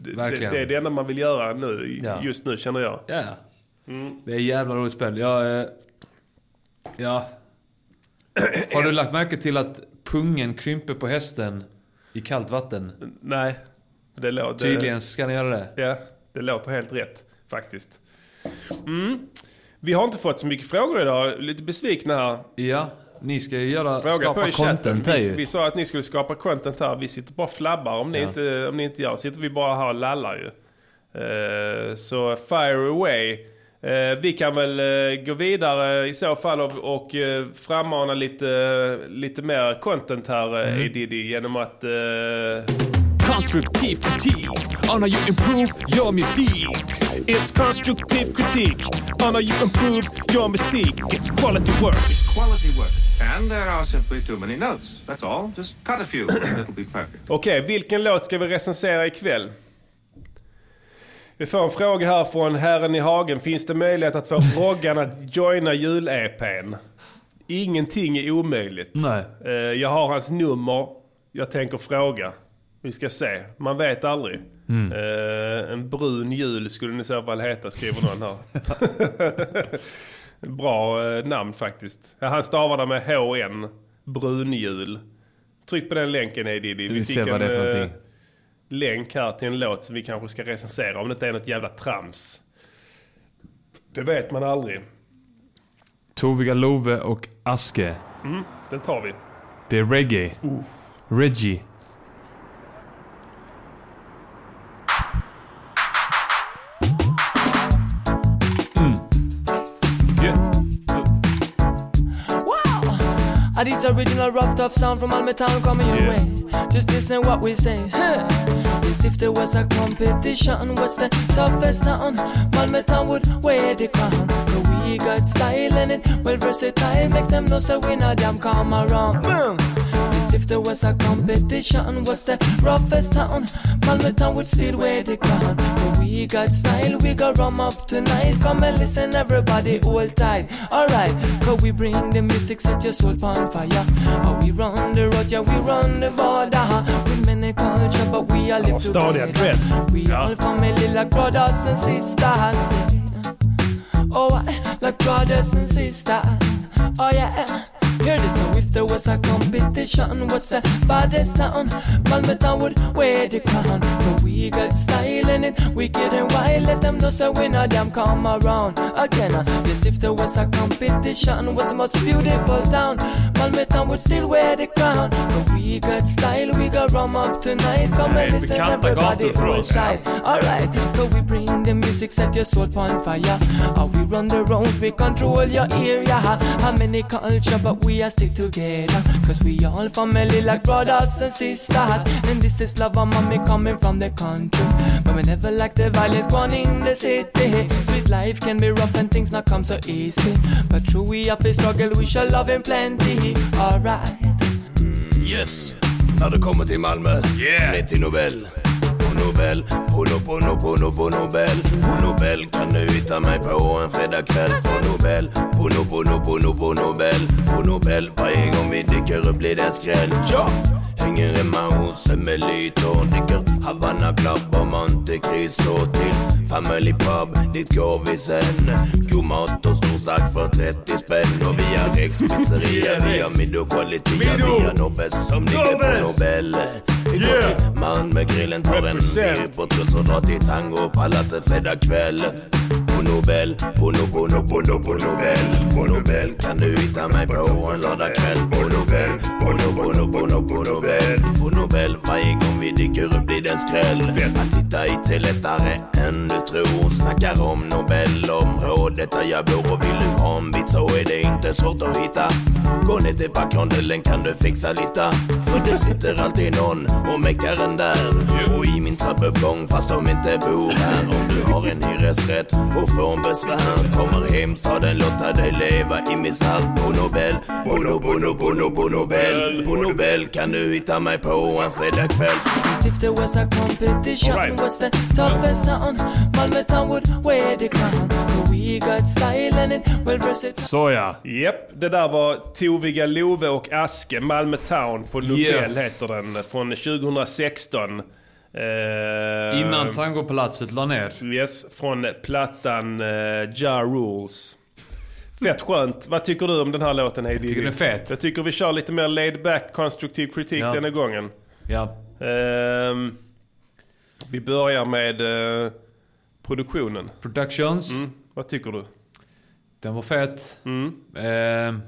det, det är det enda man vill göra nu, Ja. just nu känner jag. Ja. Det är jävla roligt spel. Jag, eh, ja. Har du lagt märke till att pungen krymper på hästen i kallt vatten? Nej, det låter... Tydligen ska den göra det. Ja, det låter helt rätt faktiskt. Mm. Vi har inte fått så mycket frågor idag. Lite besvikna här. Ja, ni ska ju göra, Fråga på skapa i content här Vi, vi sa att ni skulle skapa content här. Vi sitter bara och flabbar om ni, Ja. inte, om ni inte gör. Sitter vi bara här och lallar ju. Eh, så fire away. Eh, vi kan väl eh, gå vidare i så fall och, och uh, frammana lite, lite mer content här Mm. mm. Diddy genom att... Konstruktiv kritik on how you improve your music. It's constructive critique on how you improve your music. It's quality work. quality work. And there are simply too many notes. That's all. Just cut a few and it'll be perfect. Okej, vilken låt ska vi recensera ikväll? Vi får en fråga här från herren i hagen. Finns det möjlighet att få Roggan att joina jul-EPn? Ingenting är omöjligt. Nej. Eh, Jag har hans nummer. Jag tänker fråga. Vi ska se. Man vet aldrig. Mm. Eh, en brun jul skulle den i så fall heta, skriver någon här. Bra eh, namn faktiskt. Han stavar det med HN. Brunjul. Tryck på den länken Hey Diddy. Vi det är för eh, länk här till en låt som vi kanske ska recensera. Om det inte är något jävla trams. Det vet man aldrig. Toviga Love och Aske. Mm, den tar vi. Det är reggae. Reggie. These original rough tough sound from Malmö town coming your way? Just listen what we say. Huh. Yes, if there was a competition, what's the toughest town? Malmö town would wear the crown. But we got style in it, well versatile. Make them know so we not damn come around. Boom. Yes, if there was a competition, what's the roughest town? Malmö town would still wear the crown. We got style, we got rum up tonight. Come and listen, everybody, hold tight. Alright, cause we bring the music, set your soul on fire. How we run the road, yeah, we run the border. We many culture, but we all live together. We all family like brothers and sisters. Oh, like brothers and sisters. Oh yeah. Hear this, so if there was a competition, what's the baddest town? Malmö town would wear the crown. But we got style in it, wicked and wild. Let them know so we not damn come around again. Yes, if there was a competition, what's the most beautiful town? Malmö town would still wear the crown. But we got style, we got rum up tonight. Come and listen, everybody, gator för hold oss. Alright, so we bring the music, set your soul on fire. How we run the road, we control your area. How many culture, but we are stick together. Cause we all family like brothers and sisters. And this is love, and mommy coming from the country. But we never like the violence going in the city. Sweet life can be rough and things not come so easy. But true, we have to struggle, we shall love in plenty. Alright. Yes, när det kommer till Malmö, ner till Nobel. På Nobel, på, no, på, no, på, no, på Nobel. På Nobel kan du hitta mig på en fredagkväll. På Nobel, på, no, på, no, på, no, på Nobel. På Nobel, varje gång vi dyker upp blir det en skräll. Ja! Hänger hemma hos Emelito, dricker Havanna Club och Monte Cristo till Family Pub, dit går vi sen. God mat och stor stark för 30 spänn. Och vi har Rex pizzeria, vi har Middo Quality, vi har Nobes som ligger på Nobel. Vi går till Malmö grillen tar en Represent. ny på Truls och Tango palatset fredagkväll. På Nobel, på no, på no, på no, på Nobel På Nobel kan du hitta mig på en lördagkväll På Nobel, Nobel. Bono, Bono, Bono, på no, på Nobel varje gång vi dyker upp blir det en skräll. Att hitta hit är lättare än du tror. Snackar om Nobelområdet där jag bor. Och vill du ha en bit så är det inte svårt att hitta. Gå ner till parkrondellen kan du fixa lite. Och det sitter alltid någon och meckar en där. Och i min trappuppgång fast de inte bor här. Om du har en hyresrätt och får en besvär Kommer hemstaden låta dig leva i misär. På Nobel, bono, bono, bono, Nobel På Nobel kan du hitta mig på en fredagkväll if there was a competition. What's the toughest town? Malmö town would wear the crown. We got style and it well versatile. Så ja. Japp, det där var Toviga Love och Aske, Malmö Town på Nobel Yeah. heter den, från 2016. Eh, Innan Tangopalatset la ner. Yes, från plattan uh, Ja Rules. Fett skönt. Vad tycker du om den här låten Hey Diddy? tycker den är fet. Jag tycker vi kör lite mer laid back konstruktiv kritik Ja. denna gången. Ja. Ehm, vi börjar med eh, produktionen. Productions. Mm. Vad tycker du? Den var fet. Mm. Eh,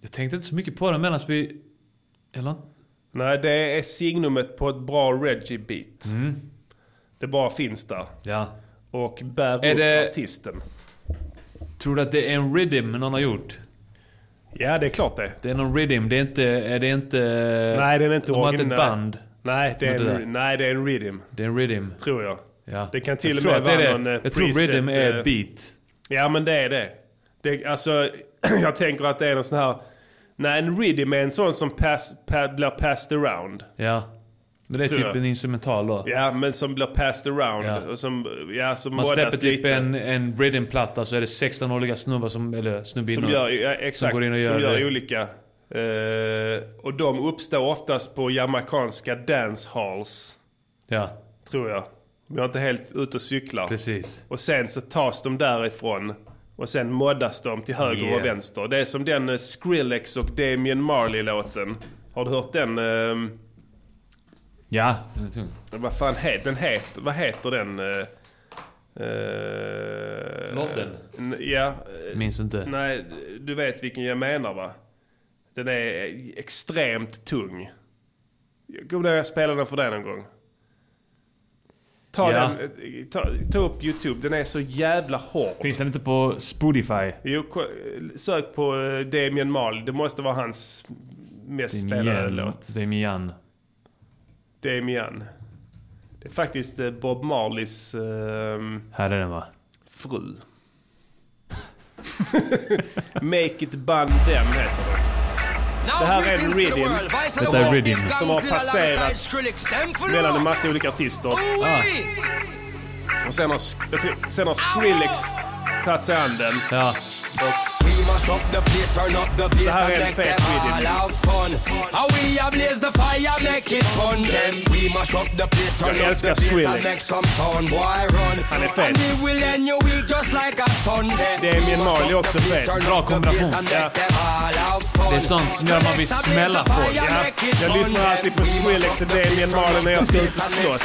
jag tänkte inte så mycket på den medan vi... Eller? Nej, det är signumet på ett bra Reggie-beat. Det bara finns där. Ja. Och bär Är upp det- artisten. Tror du att det är en rhythm någon har gjort? Ja, det är klart det. Det är någon rhythm. Det är inte... Är det inte... Nej, den är inte De har inte ett band. Nej, det är, en, nej, det är en rhythm. Det är en rhythm. Tror jag. Ja. Det kan till och med det vara det. någon, eh, Jag tror rhythm är eh, beat. Ja, men det är det. det alltså, jag tänker att det är någon sån här... Nej, en rhythm är en sån som pass, pa, blir passed around. Ja. Det är typ jag. en instrumental då. Ja, men som blir passed around. Ja. Och som, ja, som Man släpper typ lite. en, en rhythmplatta så är det 16 olika snubbar som, eller snubbinnor. Som gör, ja, exakt, går in och som gör gör det. olika. Eh, och de uppstår oftast på jamaicanska dancehalls. Ja. Tror jag. Vi är inte helt ute och cyklar. Precis. Och sen så tas de därifrån. Och sen moddas de till höger Yeah. och vänster. Det är som den eh, Skrillex och Damian Marley-låten. Har du hört den? ehm, Ja, den är tung. vad fan heter den? Het, vad heter den? Låten? n- Ja. eh, Minns inte. Nej, du vet vilken jag menar va? Den är extremt tung. Jag kommer ihåg jag spelade den för dig någon gång. Ta, Ja. den, ta, ta upp YouTube, den är så jävla hård. Finns den inte på Spotify? Jo, sök på Damian Marley, det måste vara hans mest spelade Damian. låt. Damian. Damian. Det är faktiskt eh, Bob Marleys ehm, Här är den va? fru. Make it bun them heter den. Det här är en rhythm. Detta är rhythm. Som har passerat mellan en massa olika artister. Ah. Och sen har, sen har Skrillex tagit sig an den. Ja. Det här är en fet rhythm. Jag älskar Skrillex. Han är fet. Marley är också fet. Bra kombination. Ja. Det är sånt som gör att man vill smälla folk. Ja, jag lyssnar alltid på Skrillex och Damian Marley när jag ska ut och slåss.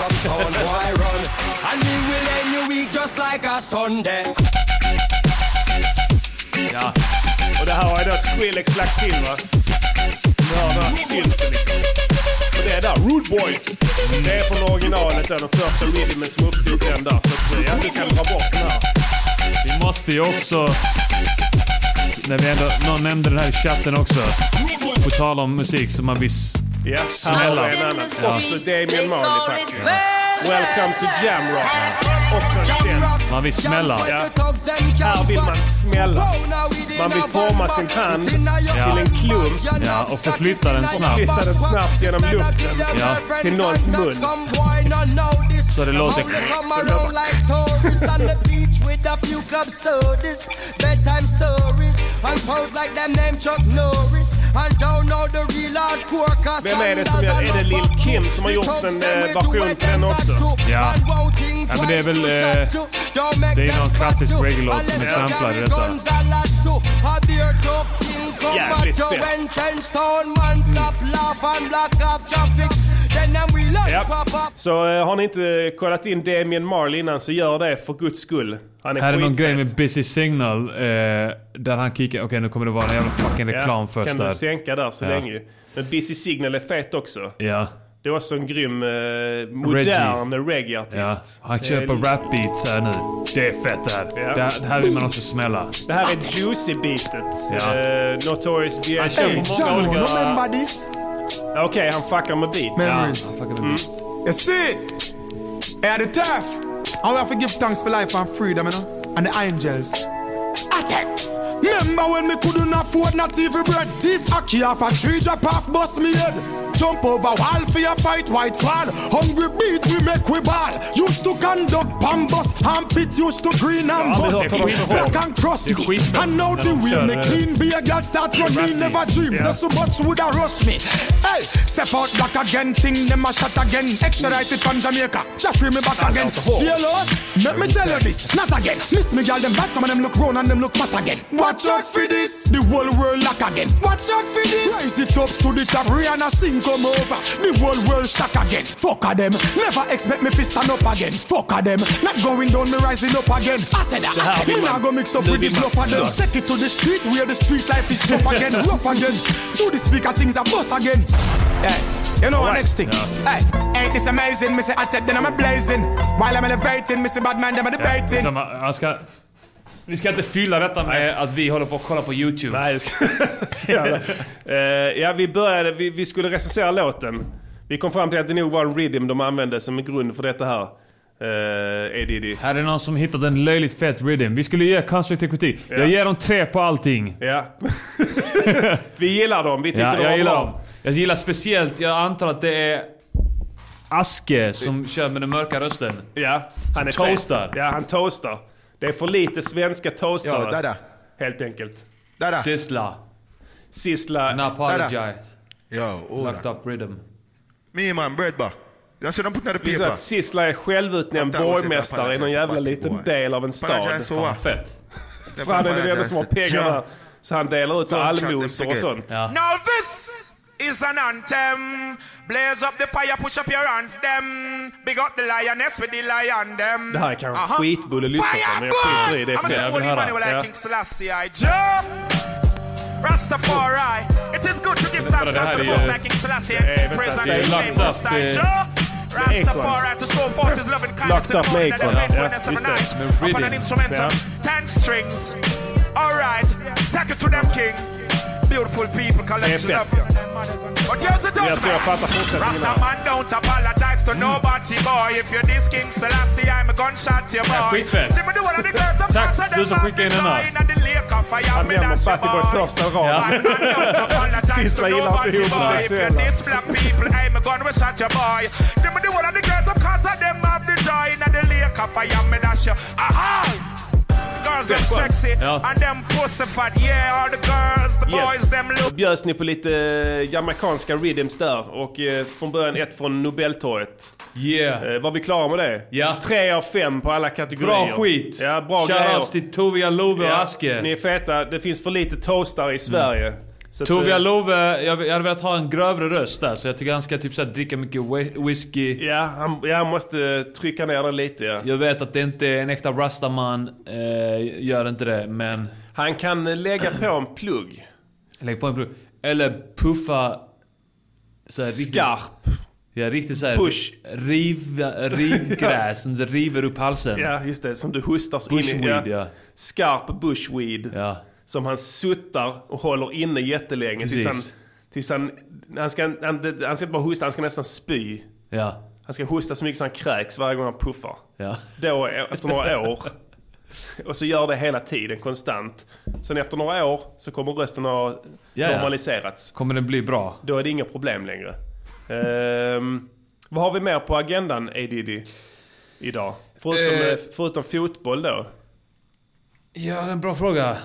Här har jag då Skrillex lagt till va. Du hör den här synten liksom. Och det är där, Rude Boy. Det är från originalet då, den första rhythmen som upptog den där. Så att, ja, du kan dra bort den här. Vi måste ju också... När vi ändå, någon nämnde det här i chatten också. På tal om musik som man vill s- Ja, här har vi en annan. Också Damian Marley faktiskt. Welcome to Jamrock. Också en känd. Man vill smälla. Ja. Här vill man smälla. Man vill forma sin hand Ja. till en klump. Ja, och förflytta den snabbt. Flytta den snabbt genom luften Ja. till någons mun. Så det låter... Bedtime stories and pose like them name Chuck Norris and don't know the real hardcore cause Vem är det som gör? Är det Lil Kim som har gjort en eh, version på den också? Ja. ja, men det är väl... Eh, det är någon klassisk reggae-låt som är samplad i detta. Jävligt fett. Ja. Så eh, har ni inte kollat in Damian Marley innan så gör det för guds skull. Han är Här är någon grej med Busy Signal. Eh, där han kickar... Okej, nu kommer det vara en jävla fucking reklam ja, först kan där. du sänka där så Ja. länge ju. Men Busy Signal är fet också. Ja. Det är också en grym, eh, modern reggae-artist. Ja. Han Det kör på rap beats här nu. Det är fett det här. Ja. Det, här- det här vill man också smälla. Det här är Juicy-beatet. Ja. Eh, Notorious B.I.G. Han kör Hey, på många olika... remember this? Okej, han fuckar med beat. Memories. Ja, han fuckar med beats. You see? Hey, the turf. And we have to give thanks for life and freedom, you know? And the angels. Attack! Remember when me couldn't afford not even bread? Thief hockey off a tree, drop off, bust me head. Jump over wall for your fight, white swan. Hungry beat, we make we ball. Used to conduct pambus, and pit used to green and aldrig bust. hört honom så Black and crusty. And now the kör, me eh, clean, be a girl start running, never dreams. Ja. that So much would have rush me. Hey, step out back again, thing them a shot again. Extradited from Jamaica, just free me back again. Jailers, let me tell you this, not again. Miss me girl, them bad, some of them look round and them look fat again. Watch out for this, the whole world lock again. Watch out for this, rise it up to the top, Rihanna sing come over. The whole world shock again. Fuck a them, never expect me to stand up again. Fuck a them, not going down, me rising up again. That, här me not go mix up with the bluff of them. Take it to the street where the street life is tough again, rough again. Through the speaker, things are bust again. Hey, you know what next thing? Hey, ain't this amazing? Me say I take then I'm a blazing. While I'm elevating, me say bad man them are debating. Ska, vi ska inte fylla detta med att vi håller på att kolla på YouTube. Nej, det ska... så jävla- Eh, ja, vi började, vi, vi skulle recensera låten. Vi kom fram till att det nog var en rhythm de använde som en grund för detta här. Uh, Edidi. Här är någon som hittat en löjligt fet rhythm. Vi skulle ge konstruktiv kritik. Ja. Jag ger dem tre på allting. Ja. vi gillar dem, vi tyckte Ja, de var jag gillar bra. dem. Jag gillar speciellt, jag antar att det är Aske som kör med den mörka rösten. Ja, han är Toastar. fet. Ja, han toastar. Det är för lite svenska toastare. Ja, dada. Helt enkelt. Dada. Sissla. Sissla. And apologize. Yo, Locked up rhythm. Me man, bread back. Jag ser dem så paper. att Sissla är självutnämnd borgmästare i någon jävla liten del av en stad. Fan? Fett. För han är den enda som har pengar där. Så han delar ut allmosor och sånt. Ja. Now this is an anthem. Blaze up the fire, push up your hands, them. Big up the lioness with the lion, them. Det här är kanske Aha. skitbull att lyssna på, men jag skiter i det. I'm a fett. Jag vill holy höra. man with Ja. like King Selassie, I jump. Rastafari, it is good to give thanks unto the most like King Selassie and say vänta, praise unto his name most I jump. Rastafari to show forth his loving kindness to the morning and the faithfulness of the night. Upon an instrumental, ten strings. Alright, take it to them king. Beautiful people, collection of you. But here's the judgment. fattar fortsättningen Rasta här. man don't apologize to nobody boy If you're this King Selassie I'm a gunshot your Ja, boy skitfett. Let me do one of the girls that Tack, du som skickade in den här. Han nämner Fattigboy första raden. Sista gillar inte homosexuella. You Aha! Girls them sexy Ja. and them pussyfat Yeah all the girls, the Yes. boys them look bjöds ni på lite eh, jamaicanska rhythms där och eh, från början ett från Nobeltorget. Yeah. Eh, var vi klara med det? Ja. Tre av fem på alla kategorier. Bra skit. Ja, bra grejer. Shoutouts till Tovia Love och Ja, Aske. Ni är feta. Det finns för lite toastare i Sverige. Så att, Tovia eh, Love, jag, jag hade velat ha en grövre röst där så jag tycker han ska typ så dricka mycket whi- whisky. Ja, han, ja, han måste trycka ner den lite ja. Jag vet att det inte är en äkta rastaman, eh, gör inte det, men... Han kan eh, lägga på en plugg. Lägg på en plugg. Eller puffa... Så här, riktigt- Skarp. Ja, riktigt såhär... Push. Riv, rivgräs som river upp halsen. Ja, just det. Som du hostar så in i. Bushweed, ja. Skarp bushweed. Ja. Som han suttar och håller inne jättelänge. Tills han, Precis. tills han, han, ska, han, han ska bara hosta, han ska nästan spy. Ja. Han ska hosta så mycket så han kräks varje gång han puffar. Ja. Då, efter några år. Och så gör det hela tiden, konstant. Sen efter några år så kommer rösten ha ja. normaliserats. Kommer den bli bra? Då är det inga problem längre. Ehm, vad har vi mer på agendan, A. Diddy, idag? Förutom, eh, förutom fotboll då? Ja, det är en bra fråga.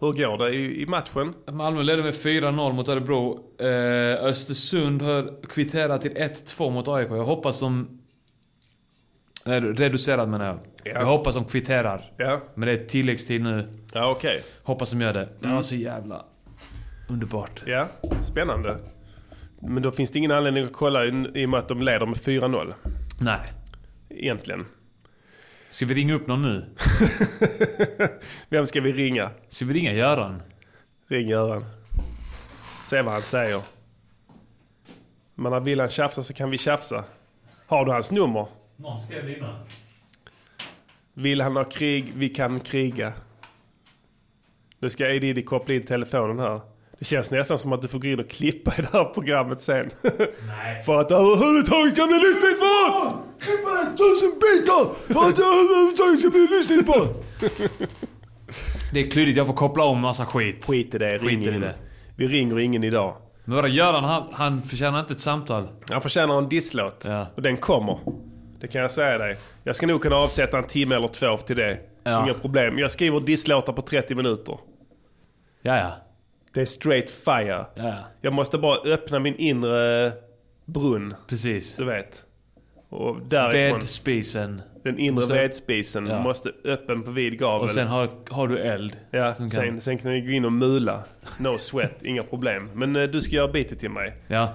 Hur går det i, i matchen? Malmö leder med 4-0 mot Örebro. Eh, Östersund har kvitterat till 1-2 mot AIK. Jag hoppas de... Nej, reducerad menar jag. Ja. Jag hoppas de kvitterar. Ja. Men det är tilläggstid nu. Ja, okej. Mm. Hoppas de gör det. Det var så jävla underbart. Ja, spännande. Men då finns det ingen anledning att kolla i i och med att de leder med 4-0. Nej. Egentligen. Ska vi ringa upp någon nu? Vem ska vi ringa? Ska vi ringa Göran? Ring Göran. Se vad han säger. Men när vill han tjafsa så kan vi tjafsa. Har du hans nummer? Någon skrev det innan. Vill han ha krig, vi kan kriga. Nu ska Edidi koppla in telefonen här. Det känns nästan som att du får gå in och klippa i det här programmet sen. Nej. För att överhuvudtaget ska bli lyssnat på! Klippa det tusen bitar för att det överhuvudtaget ska bli lyssnat på! Det är klurigt, jag får koppla om massa skit. Skit i det, ring Skit i det. Vi ringer ingen idag. Men vadå, Göran han, han förtjänar inte ett samtal? Han förtjänar en disslåt. Ja. Och den kommer. Det kan jag säga dig. Jag ska nog kunna avsätta en timme eller två till det. Ja. Inga problem. Jag skriver disslåtar på 30 minuter. Ja, ja. Det är straight fire. Ja. Jag måste bara öppna min inre brunn. Precis. Du vet. Och därifrån. Vedspisen. Den inre Måste- vedspisen Ja. måste öppen på vid gavel. Och sen har, har du eld. Ja, sen, kan- sen kan vi gå in och mula. No sweat, inga problem. Men eh, du ska göra beatet till mig. Ja.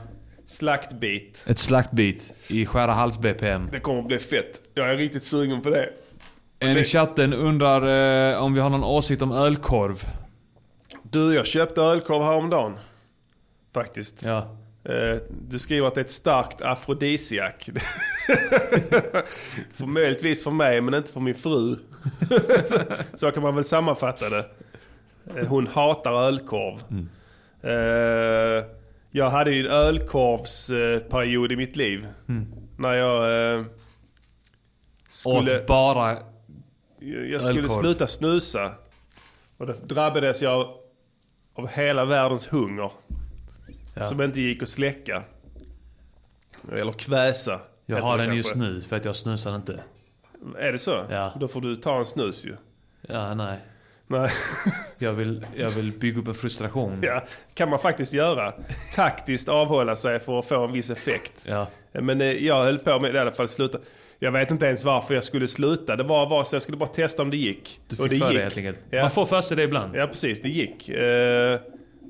Slaktbeat. Ett slaktbit i skära hals BPM. Det kommer att bli fett. Jag är riktigt sugen på det. En i chatten undrar eh, om vi har någon åsikt om ölkorv. Du, jag köpte ölkorv häromdagen. Faktiskt. Ja. Eh, Du skriver att det är ett starkt afrodisiak. för möjligtvis för mig, men inte för min fru. Så kan man väl sammanfatta det. Eh, Hon hatar ölkorv. Eh, Jag hade ju en ölkorvsperiod i mitt liv. Mm. När jag skulle... Åt bara Jag skulle ölkorv. sluta snusa. Och då drabbades jag av hela världens hunger. Ja. Som inte gick att släcka. Eller kväsa. Jag har den kanske. just nu för att jag snusar inte. Är det så? Ja. Då får du ta en snus ju. Ja, nej. Nej. Jag vill, jag vill bygga upp en frustration. Ja, kan man faktiskt göra. Taktiskt avhålla sig för att få en viss effekt. Ja. Men eh, jag höll på med det i alla fall sluta. Jag vet inte ens varför jag skulle sluta. Det var, var så jag skulle bara testa om det gick. Du Och fick det för gick. helt enkelt. Ja. Man får för sig det ibland. Ja precis, det gick.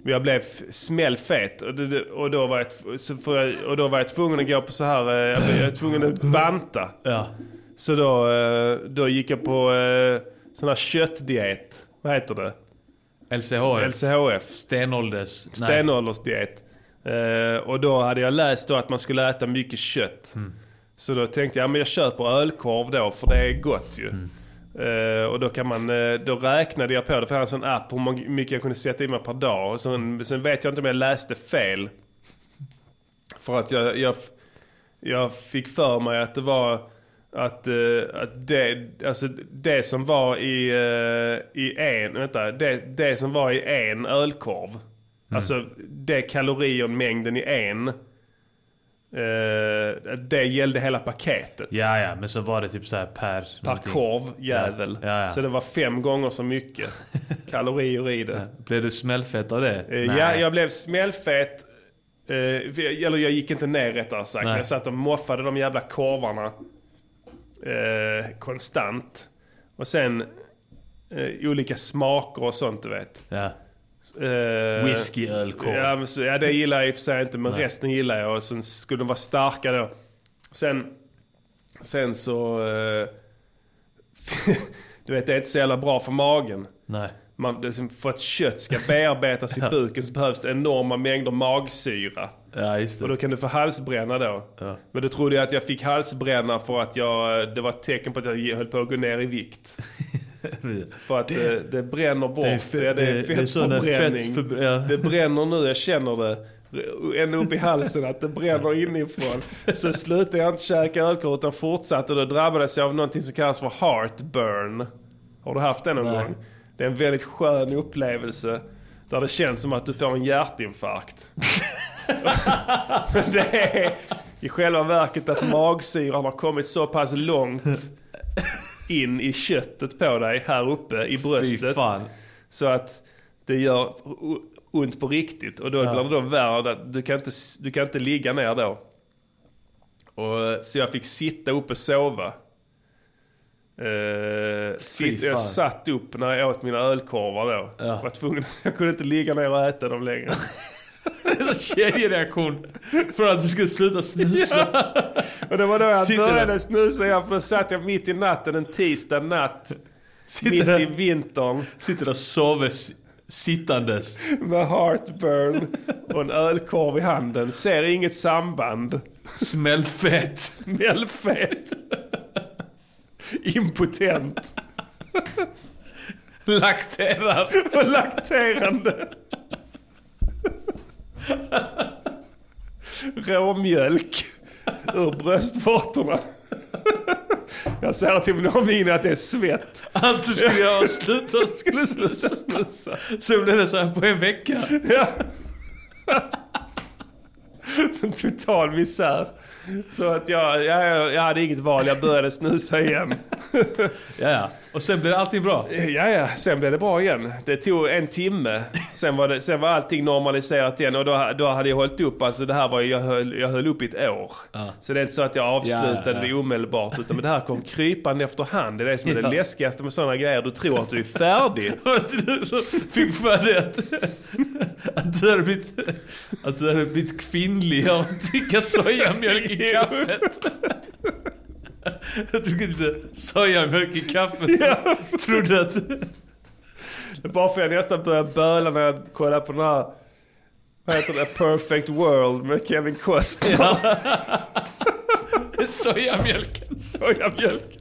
Men jag blev smällfet och, det, det- och, då var jag, och då var jag tvungen att gå på så här, eh, jag var tvungen att banta. Ja. Så då, eh, då gick jag på sån här köttdiet. Vad heter det? LCHF. LCHF. Stenålders. Stenåldersdiet. Och då hade jag läst då att man skulle äta mycket kött. Mm. Så då tänkte jag, men jag köper ölkorv då för det är gott ju. Mm. Eh, och då kan man, eh, då räknade jag på det, för jag hade en app hur mycket jag kunde sätta i mig per dag. Och sen, sen vet jag inte om jag läste fel. För att jag, jag, jag fick för mig att det var att, eh, att det, alltså det som var i, i en, vänta, det, det som var i en ölkorv. Alltså det kalorienmängden i en. Eh, det gällde hela paketet. Ja, ja, men så var det typ så här per... Per korv, jävel. Ja, ja, ja. Så det var fem gånger så mycket kalorier i det. Blev du smällfett av det? Eh, Ja, jag blev smällfet. Eh, eller jag gick inte ner rättare sagt. Nej. Jag satt och moffade de jävla korvarna. Konstant. Och sen olika smaker och sånt du vet. Ja. Eh, Whiskyölkorv. Ja, men ja, det gillar jag i och för sig inte. Men Nej. resten gillar jag. Och sen skulle de vara starka då. Sen, sen så... Eh, du vet, det är inte så jävla bra för magen. Nej. Man, för att kött ska bearbetas i buken så behövs det enorma mängder magsyra. Ja, just det. Och då kan du få halsbränna då. Ja. Men då trodde jag att jag fick halsbränna för att jag, det var ett tecken på att jag höll på att gå ner i vikt. för att det, det bränner bort. Det Det är fe- det, det- det är fettförbränning. fettför- ja. Det bränner nu, jag känner det. Ända upp i halsen att det bränner inifrån. Så slutade jag inte käka ölkorv utan fortsatte och då drabbades jag av någonting som kallas för heartburn. Har du haft det någon Nej. gång? Det är en väldigt skön upplevelse. Där det känns som att du får en hjärtinfarkt. Men det är i själva verket att magsyran har kommit så pass långt in i köttet på dig här uppe i bröstet. Så att det gör ont på riktigt. Och då Ja. blir det då värre att du kan inte, du kan inte ligga ner då. Och, så jag fick sitta upp och sova. Uh, sitt, fan. jag satt upp när jag åt mina ölkorvar då. Ja. Var tvungen, jag kunde inte ligga ner och äta dem längre. Det är en kedjereaktion. För att du ska sluta snusa. Och det var då jag Sitter började där. snusa igen för då satt jag mitt i natten en tisdag natt. mitt där. i vintern. Sitter där och sover sittandes. Med heartburn och en ölkorv i handen. Ser inget samband. Smällfett. Smällfett. Impotent. Lakterad. Och lakterande. Råmjölk ur bröstvårtorna. Jag säger till min omgivning att det är svett. Allt du skulle göra sluta skulle sluta snusa. Så blev det så här på en vecka. Ja. En total misär. Så att jag, jag, jag hade inget val, jag började snusa igen. Ja, ja. Och sen blev allting bra. Ja, ja, sen blev det bra igen. Det tog en timme. Sen var, det, sen var allting normaliserat igen och då, då hade jag hållit upp, alltså det här var, jag höll, jag höll upp i ett år. Så det är inte så att jag avslutade Ja, ja, ja. det omedelbart, utan det här kom krypande efterhand. Det är det som är det läskigaste med sådana grejer. Du tror att du är färdig. Var det du som fick för att, du hade blivit, att du hade blivit kvinnlig av att dricka sojamjölk i kaffet? Jag tog inte sojamjölk i kaffet. Trodde att... Det är bara för att jag nästan började böla när jag kollade på den här, vad heter det, Perfect World med Kevin Costner. Ja. Sojamjölken. Sojamjölk.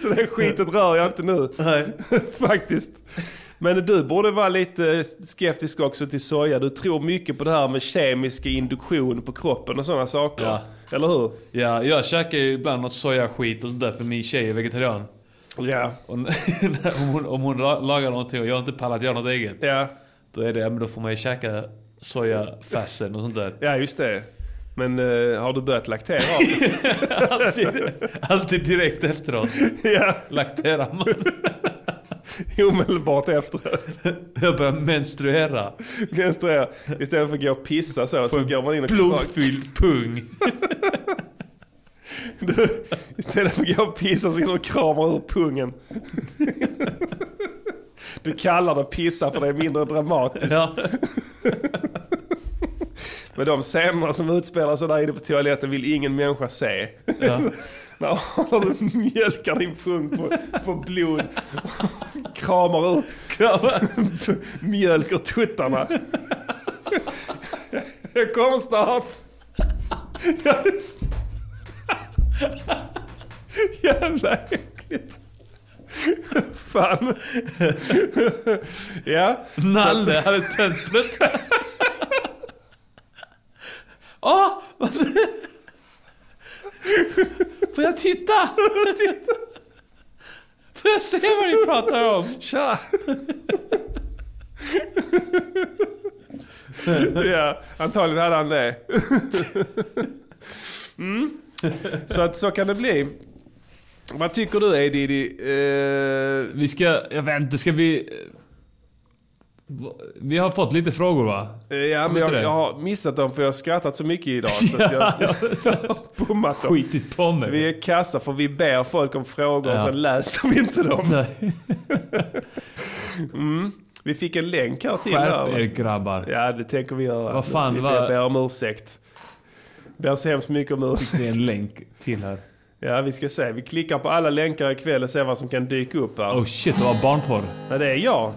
Så det skitet rör jag inte nu. Nej. Faktiskt. Men du borde vara lite skeptisk också till soja. Du tror mycket på det här med kemisk induktion på kroppen och sådana saker. Ja. Eller hur? Ja, jag käkar ju ibland något sojaskit och sånt där för min tjej är vegetarian. Ja. Och om, hon, om hon la- lagar någonting och jag inte pallat göra något eget. Ja. Då är det, men då får man ju käka sojafassen och sånt där. Ja, just det. Men eh, har du börjat laktera alltid, alltid direkt efteråt. Ja. Lakterar man. Omedelbart efteråt. Jag börjar menstruera. Menstruera. Istället för att gå och pissa så, så går man in och Blodfylld pung. Du, istället för att gå och pissa så går du och kramar ur pungen. Du kallar det pissa för det är mindre dramatiskt. Ja. Men de scenerna som utspelar sig där inne på toaletten vill ingen människa se. Ja. När när du mjölkar din pung på, på blod. Kramar ur mjölk ur tuttarna. Jag kommer snart. Jävla äckligt. Fan. Ja. Nalle hade tänt på detta. Åh! Får jag titta? Får jag se vad ni pratar om? Tja! ja, antagligen hade han det. Mm. Så att så kan det bli. Vad tycker du Eddie? Eh, Vi ska, jag vet inte, ska vi... Vi har fått lite frågor va? eh, ja, men jag, jag har missat dem för jag har skrattat så mycket idag. Så att jag, jag bommat dem. Skitit på mig. Vi är kassa för vi ber folk om frågor och Ja. sen läser vi inte dem. Mm. Vi fick en länk här till. Skärp er grabbar. Ja, det tänker vi göra. Vad fan, vi vad- ber om ursäkt. Ber så hemskt mycket om ursäkt. Det är en länk till här. Ja, vi ska se. Vi klickar på alla länkar ikväll och ser vad som kan dyka upp här. Oh shit, det var barnporr. Ja, det är jag.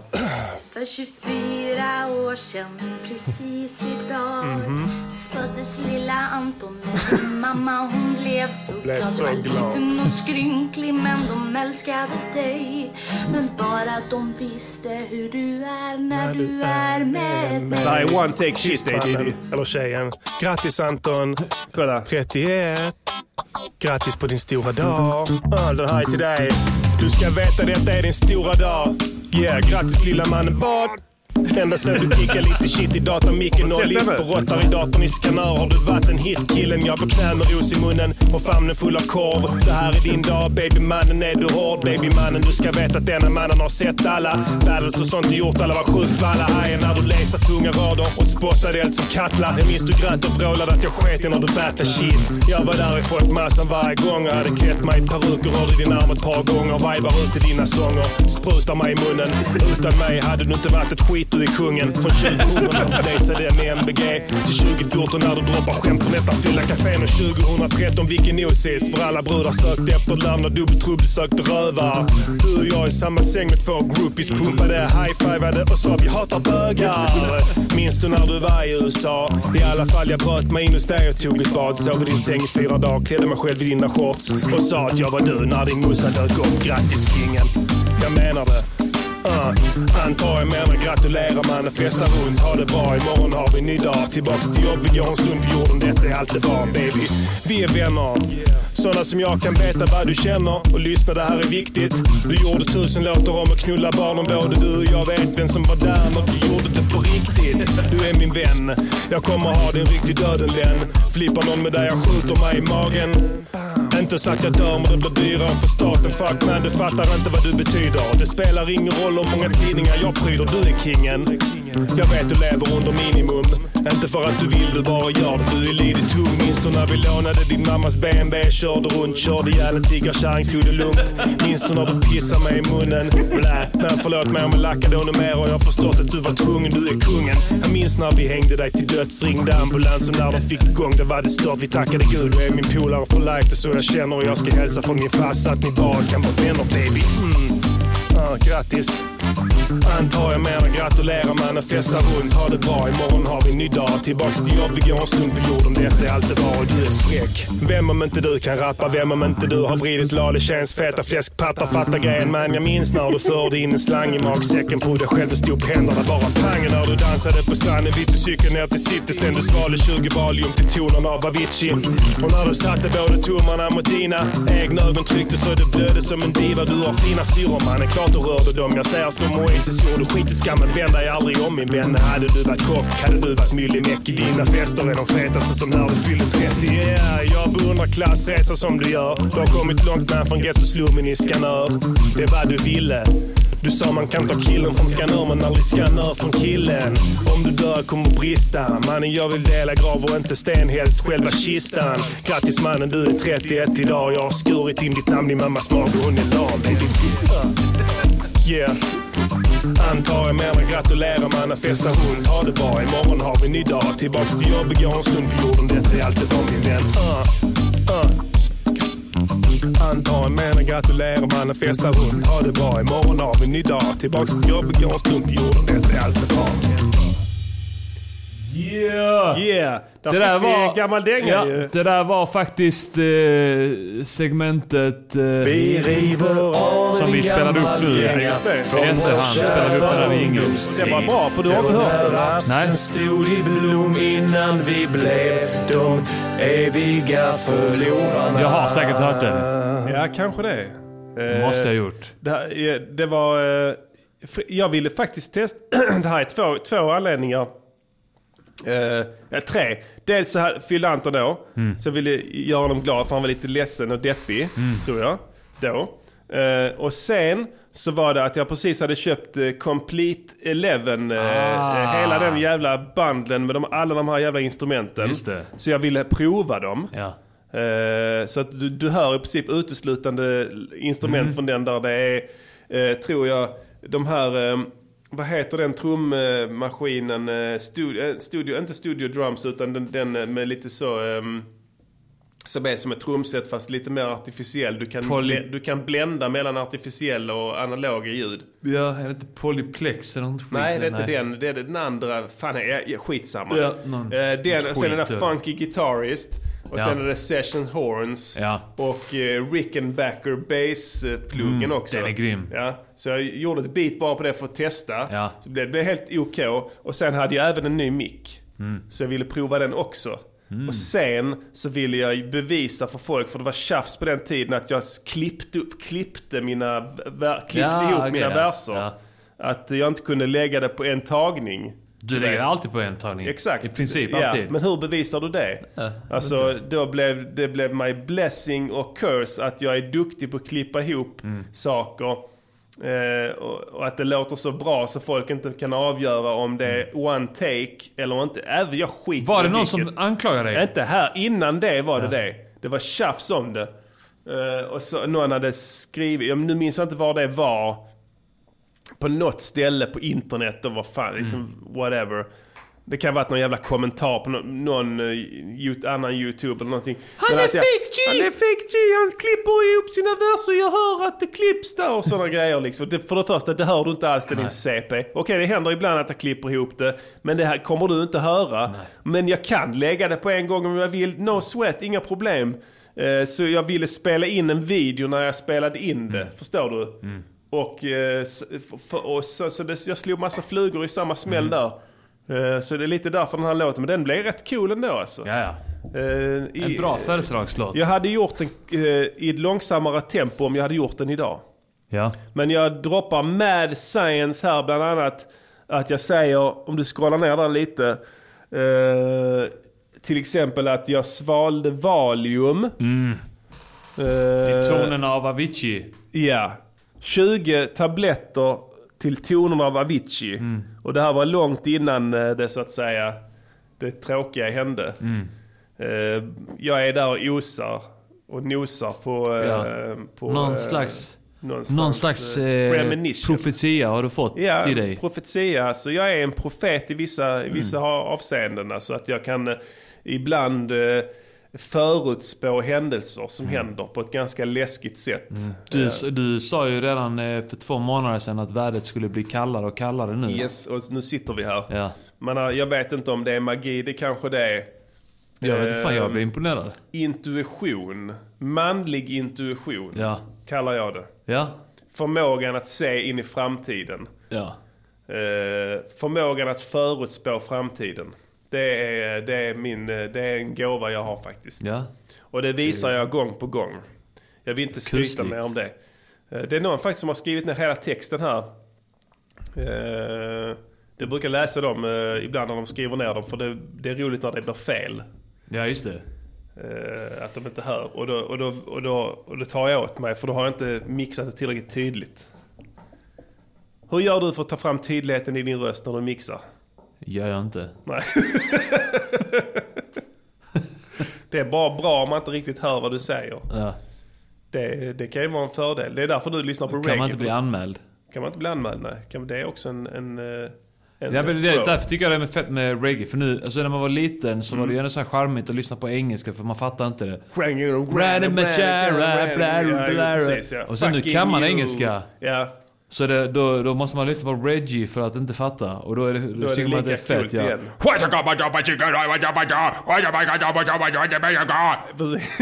För 24 år sedan, precis idag Mhm. föddes lilla Anton. Min mamma hon blev så Blev glad. så Du var glad. liten och skrynklig men de älskade dig. Men bara de visste hur du är när du är med mig. Det är one take shit, Kissmannen, Eddie. eller tjejen. Grattis Anton. Kolla. 31. Grattis på din stora dag. Den här är till dig. Du ska veta detta är din stora dag. Yeah, grattis lilla mannen. Vad? Ända sen du kickade lite shit i datamicken och lipp och råttar i datorn i skanör har du varit en hitkillen. Jag på knä med ros i munnen och famnen full av korv. Det här är din dag, babymannen är du hård. Babymannen, du ska veta att denna mannen har sett alla battles och sånt du gjort. Alla var sjukt balla hajen när du läser tunga rader och spottade eld som Katla. Jag minns du grät och vrålade att jag sket i när du battlade shit. Jag var där i folkmassan varje gång och hade klätt mig i peruk och rörde din arm ett par gånger. Vibar ut till dina sånger, sprutar mig i munnen. Utan mig hade du inte varit ett skit shit, du är kungen. Från 2000 när du med MBG till 2014 när du droppar skämt från nästan fylla kafén och 2013 vilken osis för alla brudar sökte efter larm när dubbeltrubbel sökte rövar. Du och jag i samma säng med två groupies pumpade, high-fivade och sa vi hatar bögar. Minns du när du var i USA? I alla fall jag bröt mig in hos dig och tog ett bad. Sov i din säng i fyra dagar, klädde mig själv i dina shorts och sa att jag var du när din morsa dök upp. Grattis kingen, jag menar det. Uh, antar jag menar gratulerar mannen, festa runt, ha det bra. Imorgon har vi en ny dag. Tillbaks till jobb, vi går en stund på jorden. Detta är allt det var baby. Vi är vänner. Såna som jag kan veta vad du känner och lyssna, det här är viktigt. Du gjorde tusen låtar om att knulla barnen. Både du och jag vet vem som var där när du gjorde det på riktigt. Du är min vän. Jag kommer ha din riktig döden den. Flippar någon med dig, jag skjuter mig i magen. Inte så att jag dör men det blir dyrare för staten. Fuck man, du fattar inte vad du betyder. Det spelar ingen roll hur många tidningar jag pryder. Du är kingen. Jag vet du lever under minimum. Inte för att du vill, du bara gör det. Du är lite tung. Minns du när vi lånade din mammas BMW? Körde runt, körde ihjäl en tiggarkärring, tog det lugnt. Minns du när du pissade mig i munnen? Blä, men förlåt mig om jag lackade ännu mer och jag har förstått att du var tvungen. Du är kungen. Jag minns när vi hängde dig till döds, ringde ambulansen när de fick igång det var det stopp. Vi tackade gud, du är min polare för life, det så jag känner och jag ska hälsa från min farsa att ni bara kan vara vänner baby. Mm. Grattis. Antar jag menar gratulerar mannen, festa runt, ha det bra. Imorgon har vi en ny dag. Tillbaks till jobb, vi går en stund på jorden. Detta är allt det var och du är fräck. Vem om inte du kan rappa, vem om inte du har vridit Lalechéns feta fläskpattar. Fatta grejen man, jag minns när du förde in en slang i magsäcken på dig själv och stod på händerna bara pang. När du dansade på stranden, bytte cykeln ner till city. Sen du svalde 20 valium till tonerna av Avicii. Och när du satte båda tummarna mot dina egna ögon tryckte så det blödde som en diva. Du har fina syror mannen, klart du rörde dem. Jag säger som Oasis gjorde, skit i skammen, vänd dig aldrig om min vän. Hade du varit kock, hade du varit myllymäck. I dina fester är de fetaste som när du fyller 30. Yeah, jag beundrar klassresa som du gör. Du har kommit långt man från gettoslummen i Skanör. Det var du ville. Du sa man kan ta killen från Skanör men aldrig Skanör från killen. Om du dör kommer brista. Mannen jag vill dela grav och inte sten, helst själva kistan. Grattis mannen, du är 31 idag. Jag har skurit in ditt namn i mammas mage, hon är lam. Yeah. Antar jag menar gratulerar mannen, festa runt, ha det bra. Imorgon har vi en ny dag. Tillbaks till jobbet, går en stund på jorden. Detta är allt det min vän. Uh. Uh. Antar jag menar gratulerar mannen, festa runt, ha det bra. Imorgon har vi en ny dag. Tillbaks till jobbet, går en stund på jorden. Detta är allt det vän. Yeah! Yeah! Där Det där var- gammal dänga ja, ju. Det där var faktiskt eh, segmentet eh, Vi som vi spelade upp nu. dänga I från efterhand vår spelade vi upp den här jingeln. Det var bra, för du har inte hört det. Nej. Stod i blom innan vi blev de eviga förlorarna. Jag har säkert hört den. Ja, kanske det. Det måste jag ha gjort. Det, här, eh, det var... eh, Jag ville faktiskt testa... det här är två, två anledningar. Eh, ja, tre. Dels så här, fyllde Anton då. Mm. Så jag ville göra honom glad för han var lite ledsen och deppig. Mm. Tror jag. Då. Eh, och sen så var det att jag precis hade köpt eh, Complete Eleven. eh, Ah. eh, hela den jävla bandeln med de, alla de här jävla instrumenten. Så jag ville prova dem. Ja. Eh, så att du, du hör i princip uteslutande instrument Mm. från den där det är, eh, tror jag, de här, eh, vad heter den trummaskinen? Eh, studio, eh, studio, inte studio drums utan den, den eh, med lite så, ehm, som är som ett trumset fast lite mer artificiell. Du kan, Poly- du kan blända mellan artificiella och analoga ljud. Ja, är det inte Polyplex eller något skit? Nej, det är inte den. Det är den andra. Fan, är, ja, skitsamma. Ja, någon eh, den, och sen skit, där. Funky Guitarist. Och Ja. sen är det Session Horns. Ja. Och eh, Rickenbacker Bass-pluggen Mm, också. den är grym. Ja, så jag gjorde ett beat bara på det för att testa. Ja. Så det blev helt OK. Och sen hade jag även en ny mick. Mm. Så jag ville prova den också. Mm. Och sen så ville jag bevisa för folk, för det var tjafs på den tiden, att jag klippte upp, klippte mina, klippte Ja, ihop okej, mina verser. Att jag inte kunde lägga det på en tagning. Du lägger alltid på en tagning. Exakt. I princip ja, alltid. Men hur bevisar du det? Ja, alltså, då blev, det blev my blessing och curse att jag är duktig på att klippa ihop Mm. saker. Eh, och, och att det låter så bra så folk inte kan avgöra om det är one take eller inte. Även jag skiter Mm. Var det någon vilket. som anklagade dig? Inte här. Innan det var det det. Det var tjafs om det. Eh, och så någon hade skrivit, jag, nu minns jag inte var det var. På något ställe på internet och vad fan, liksom whatever. Det kan vara någon jävla kommentar på någon, någon eh, you- annan YouTube eller någonting. Han Men är jag- fake G! Han är fake G! Han klipper ihop sina verser, jag hör att det klipps där och sådana grejer liksom. Det, för det första, det hör du inte alls till din CP. Okej, det händer ibland att jag klipper ihop det, men det här kommer du inte höra. Men jag kan lägga det på en gång om jag vill. No sweat, inga problem. Eh, Så jag ville spela in en video när jag spelade in det, förstår du? Och, eh, och så, så det, jag slog massa flugor i samma smäll där. Eh, Så det är lite därför den här låten, men den blev rätt cool ändå alltså. Ja. Eh, En bra födelsedagslåt. Jag hade gjort den i ett långsammare tempo om jag hade gjort den idag. Ja. Men jag droppar mad science här bland annat. Att jag säger, om du scrollar ner där lite. Eh, till exempel att jag svalde Valium. Mm. Eh, Till tonerna av Avicii. Ja. 20 tabletter till tonerna av Avicii. Mm. Och det här var långt innan eh, det så att säga, det tråkiga hände. Mm. Eh, jag är där och osar och nosar på... eh, Ja. på någon slags, någonstans, någon slags eh, profetia har du fått Ja, till dig. profetia. Så jag är en profet i vissa, i vissa Mm. avseenden. Så att jag kan ibland förutspå händelser som händer på ett ganska läskigt sätt. Mm. Du, Eh, du sa ju redan eh, för två månader sedan att vädret skulle bli kallare och kallare nu. Yes, och nu sitter vi här. Ja. Men jag vet inte om det är magi, det kanske det är. Jag vet inte fan, jag Eh, blir imponerad. Intuition. Manlig intuition. Ja. Kallar jag det. Ja. Förmågan att se in i framtiden. Ja. Eh, förmågan att förutspå framtiden. Det är, det, är min, eh, det är en gåva jag har faktiskt. Ja. Och det visar jag gång på gång. Jag vill inte skryta Kusligt. mer om det. Eh, Det är någon faktiskt som har skrivit ner hela texten här. Eh, Jag brukar läsa dem eh, ibland när de skriver ner dem för det, det är roligt när det blir fel. Ja, just det. Eh, Att de inte hör. Och då, och, då, och, då, och då tar jag åt mig för då har jag inte mixat det tillräckligt tydligt. Hur gör du för att ta fram tydligheten i din röst när du mixar? Gör jag inte. Nej. det är bara bra om man inte riktigt hör vad du säger. Ja. Det, det kan ju vara en fördel. Det är därför du lyssnar på reggae. Kan man inte bli anmäld? Kan man inte bli anmäld? Nej. Kan, det är också en... en, eh, en Ja, men det, därför tycker jag det är fett med reggae. För nu, alltså när man var liten så var det ju Mm. ändå så här charmigt att lyssna på engelska för man fattar inte det. Och sen nu kan man engelska. Ja. Så det, då, då måste man lyssna på Reggie för att inte fatta. Och då, är det, då, Då är det tycker man att det är fett ja.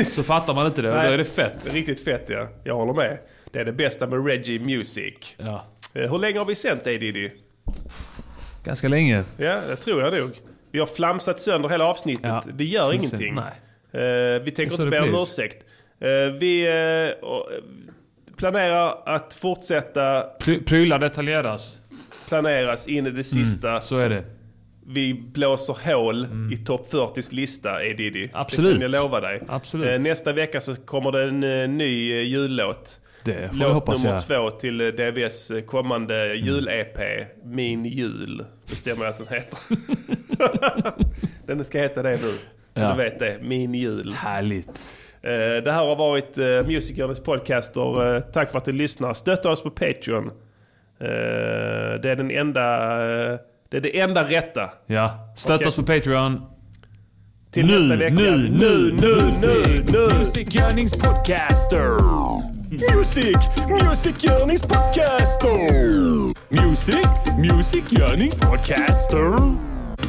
Så fattar man inte det och då är det fett. Riktigt fett ja. Jag håller med. Det är det bästa med Reggie Music. Ja. Eh, Hur länge har vi sänt dig Diddy? Ganska länge. Ja, det tror jag nog. Vi har flamsat sönder hela avsnittet. Ja. Det gör ingenting. nej. Eh, vi tänker inte be om ursäkt. Eh, vi planerar att fortsätta Pry- Prylar detaljeras. planeras in i det sista. Mm, så är det. Vi blåser hål i topp 40s lista, är Diddy. Mm. Absolut. Det kan jag lova dig. Absolut. Eh, Nästa vecka så kommer det en eh, ny eh, jullåt. Det får Låt hoppas nummer jag. två till DVS kommande jul-EP. Min jul. Bestämmer jag att den heter. den ska heta det nu. Så Ja. du vet det. Min jul. Härligt. Eh, Det här har varit Music Journeys podcaster. Eh, tack för att du lyssnar. Stötta oss på Patreon. Eh, det är den enda... eh, det är det enda rätta. Ja. Stötta Okej. oss på Patreon. Till nu, nästa vecka. nu, nu, nu, nu, nu. Music Yearnings Podcaster. Music, Music Podcaster. Music, Music Podcaster.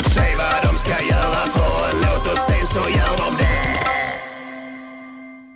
Säg vad de ska göra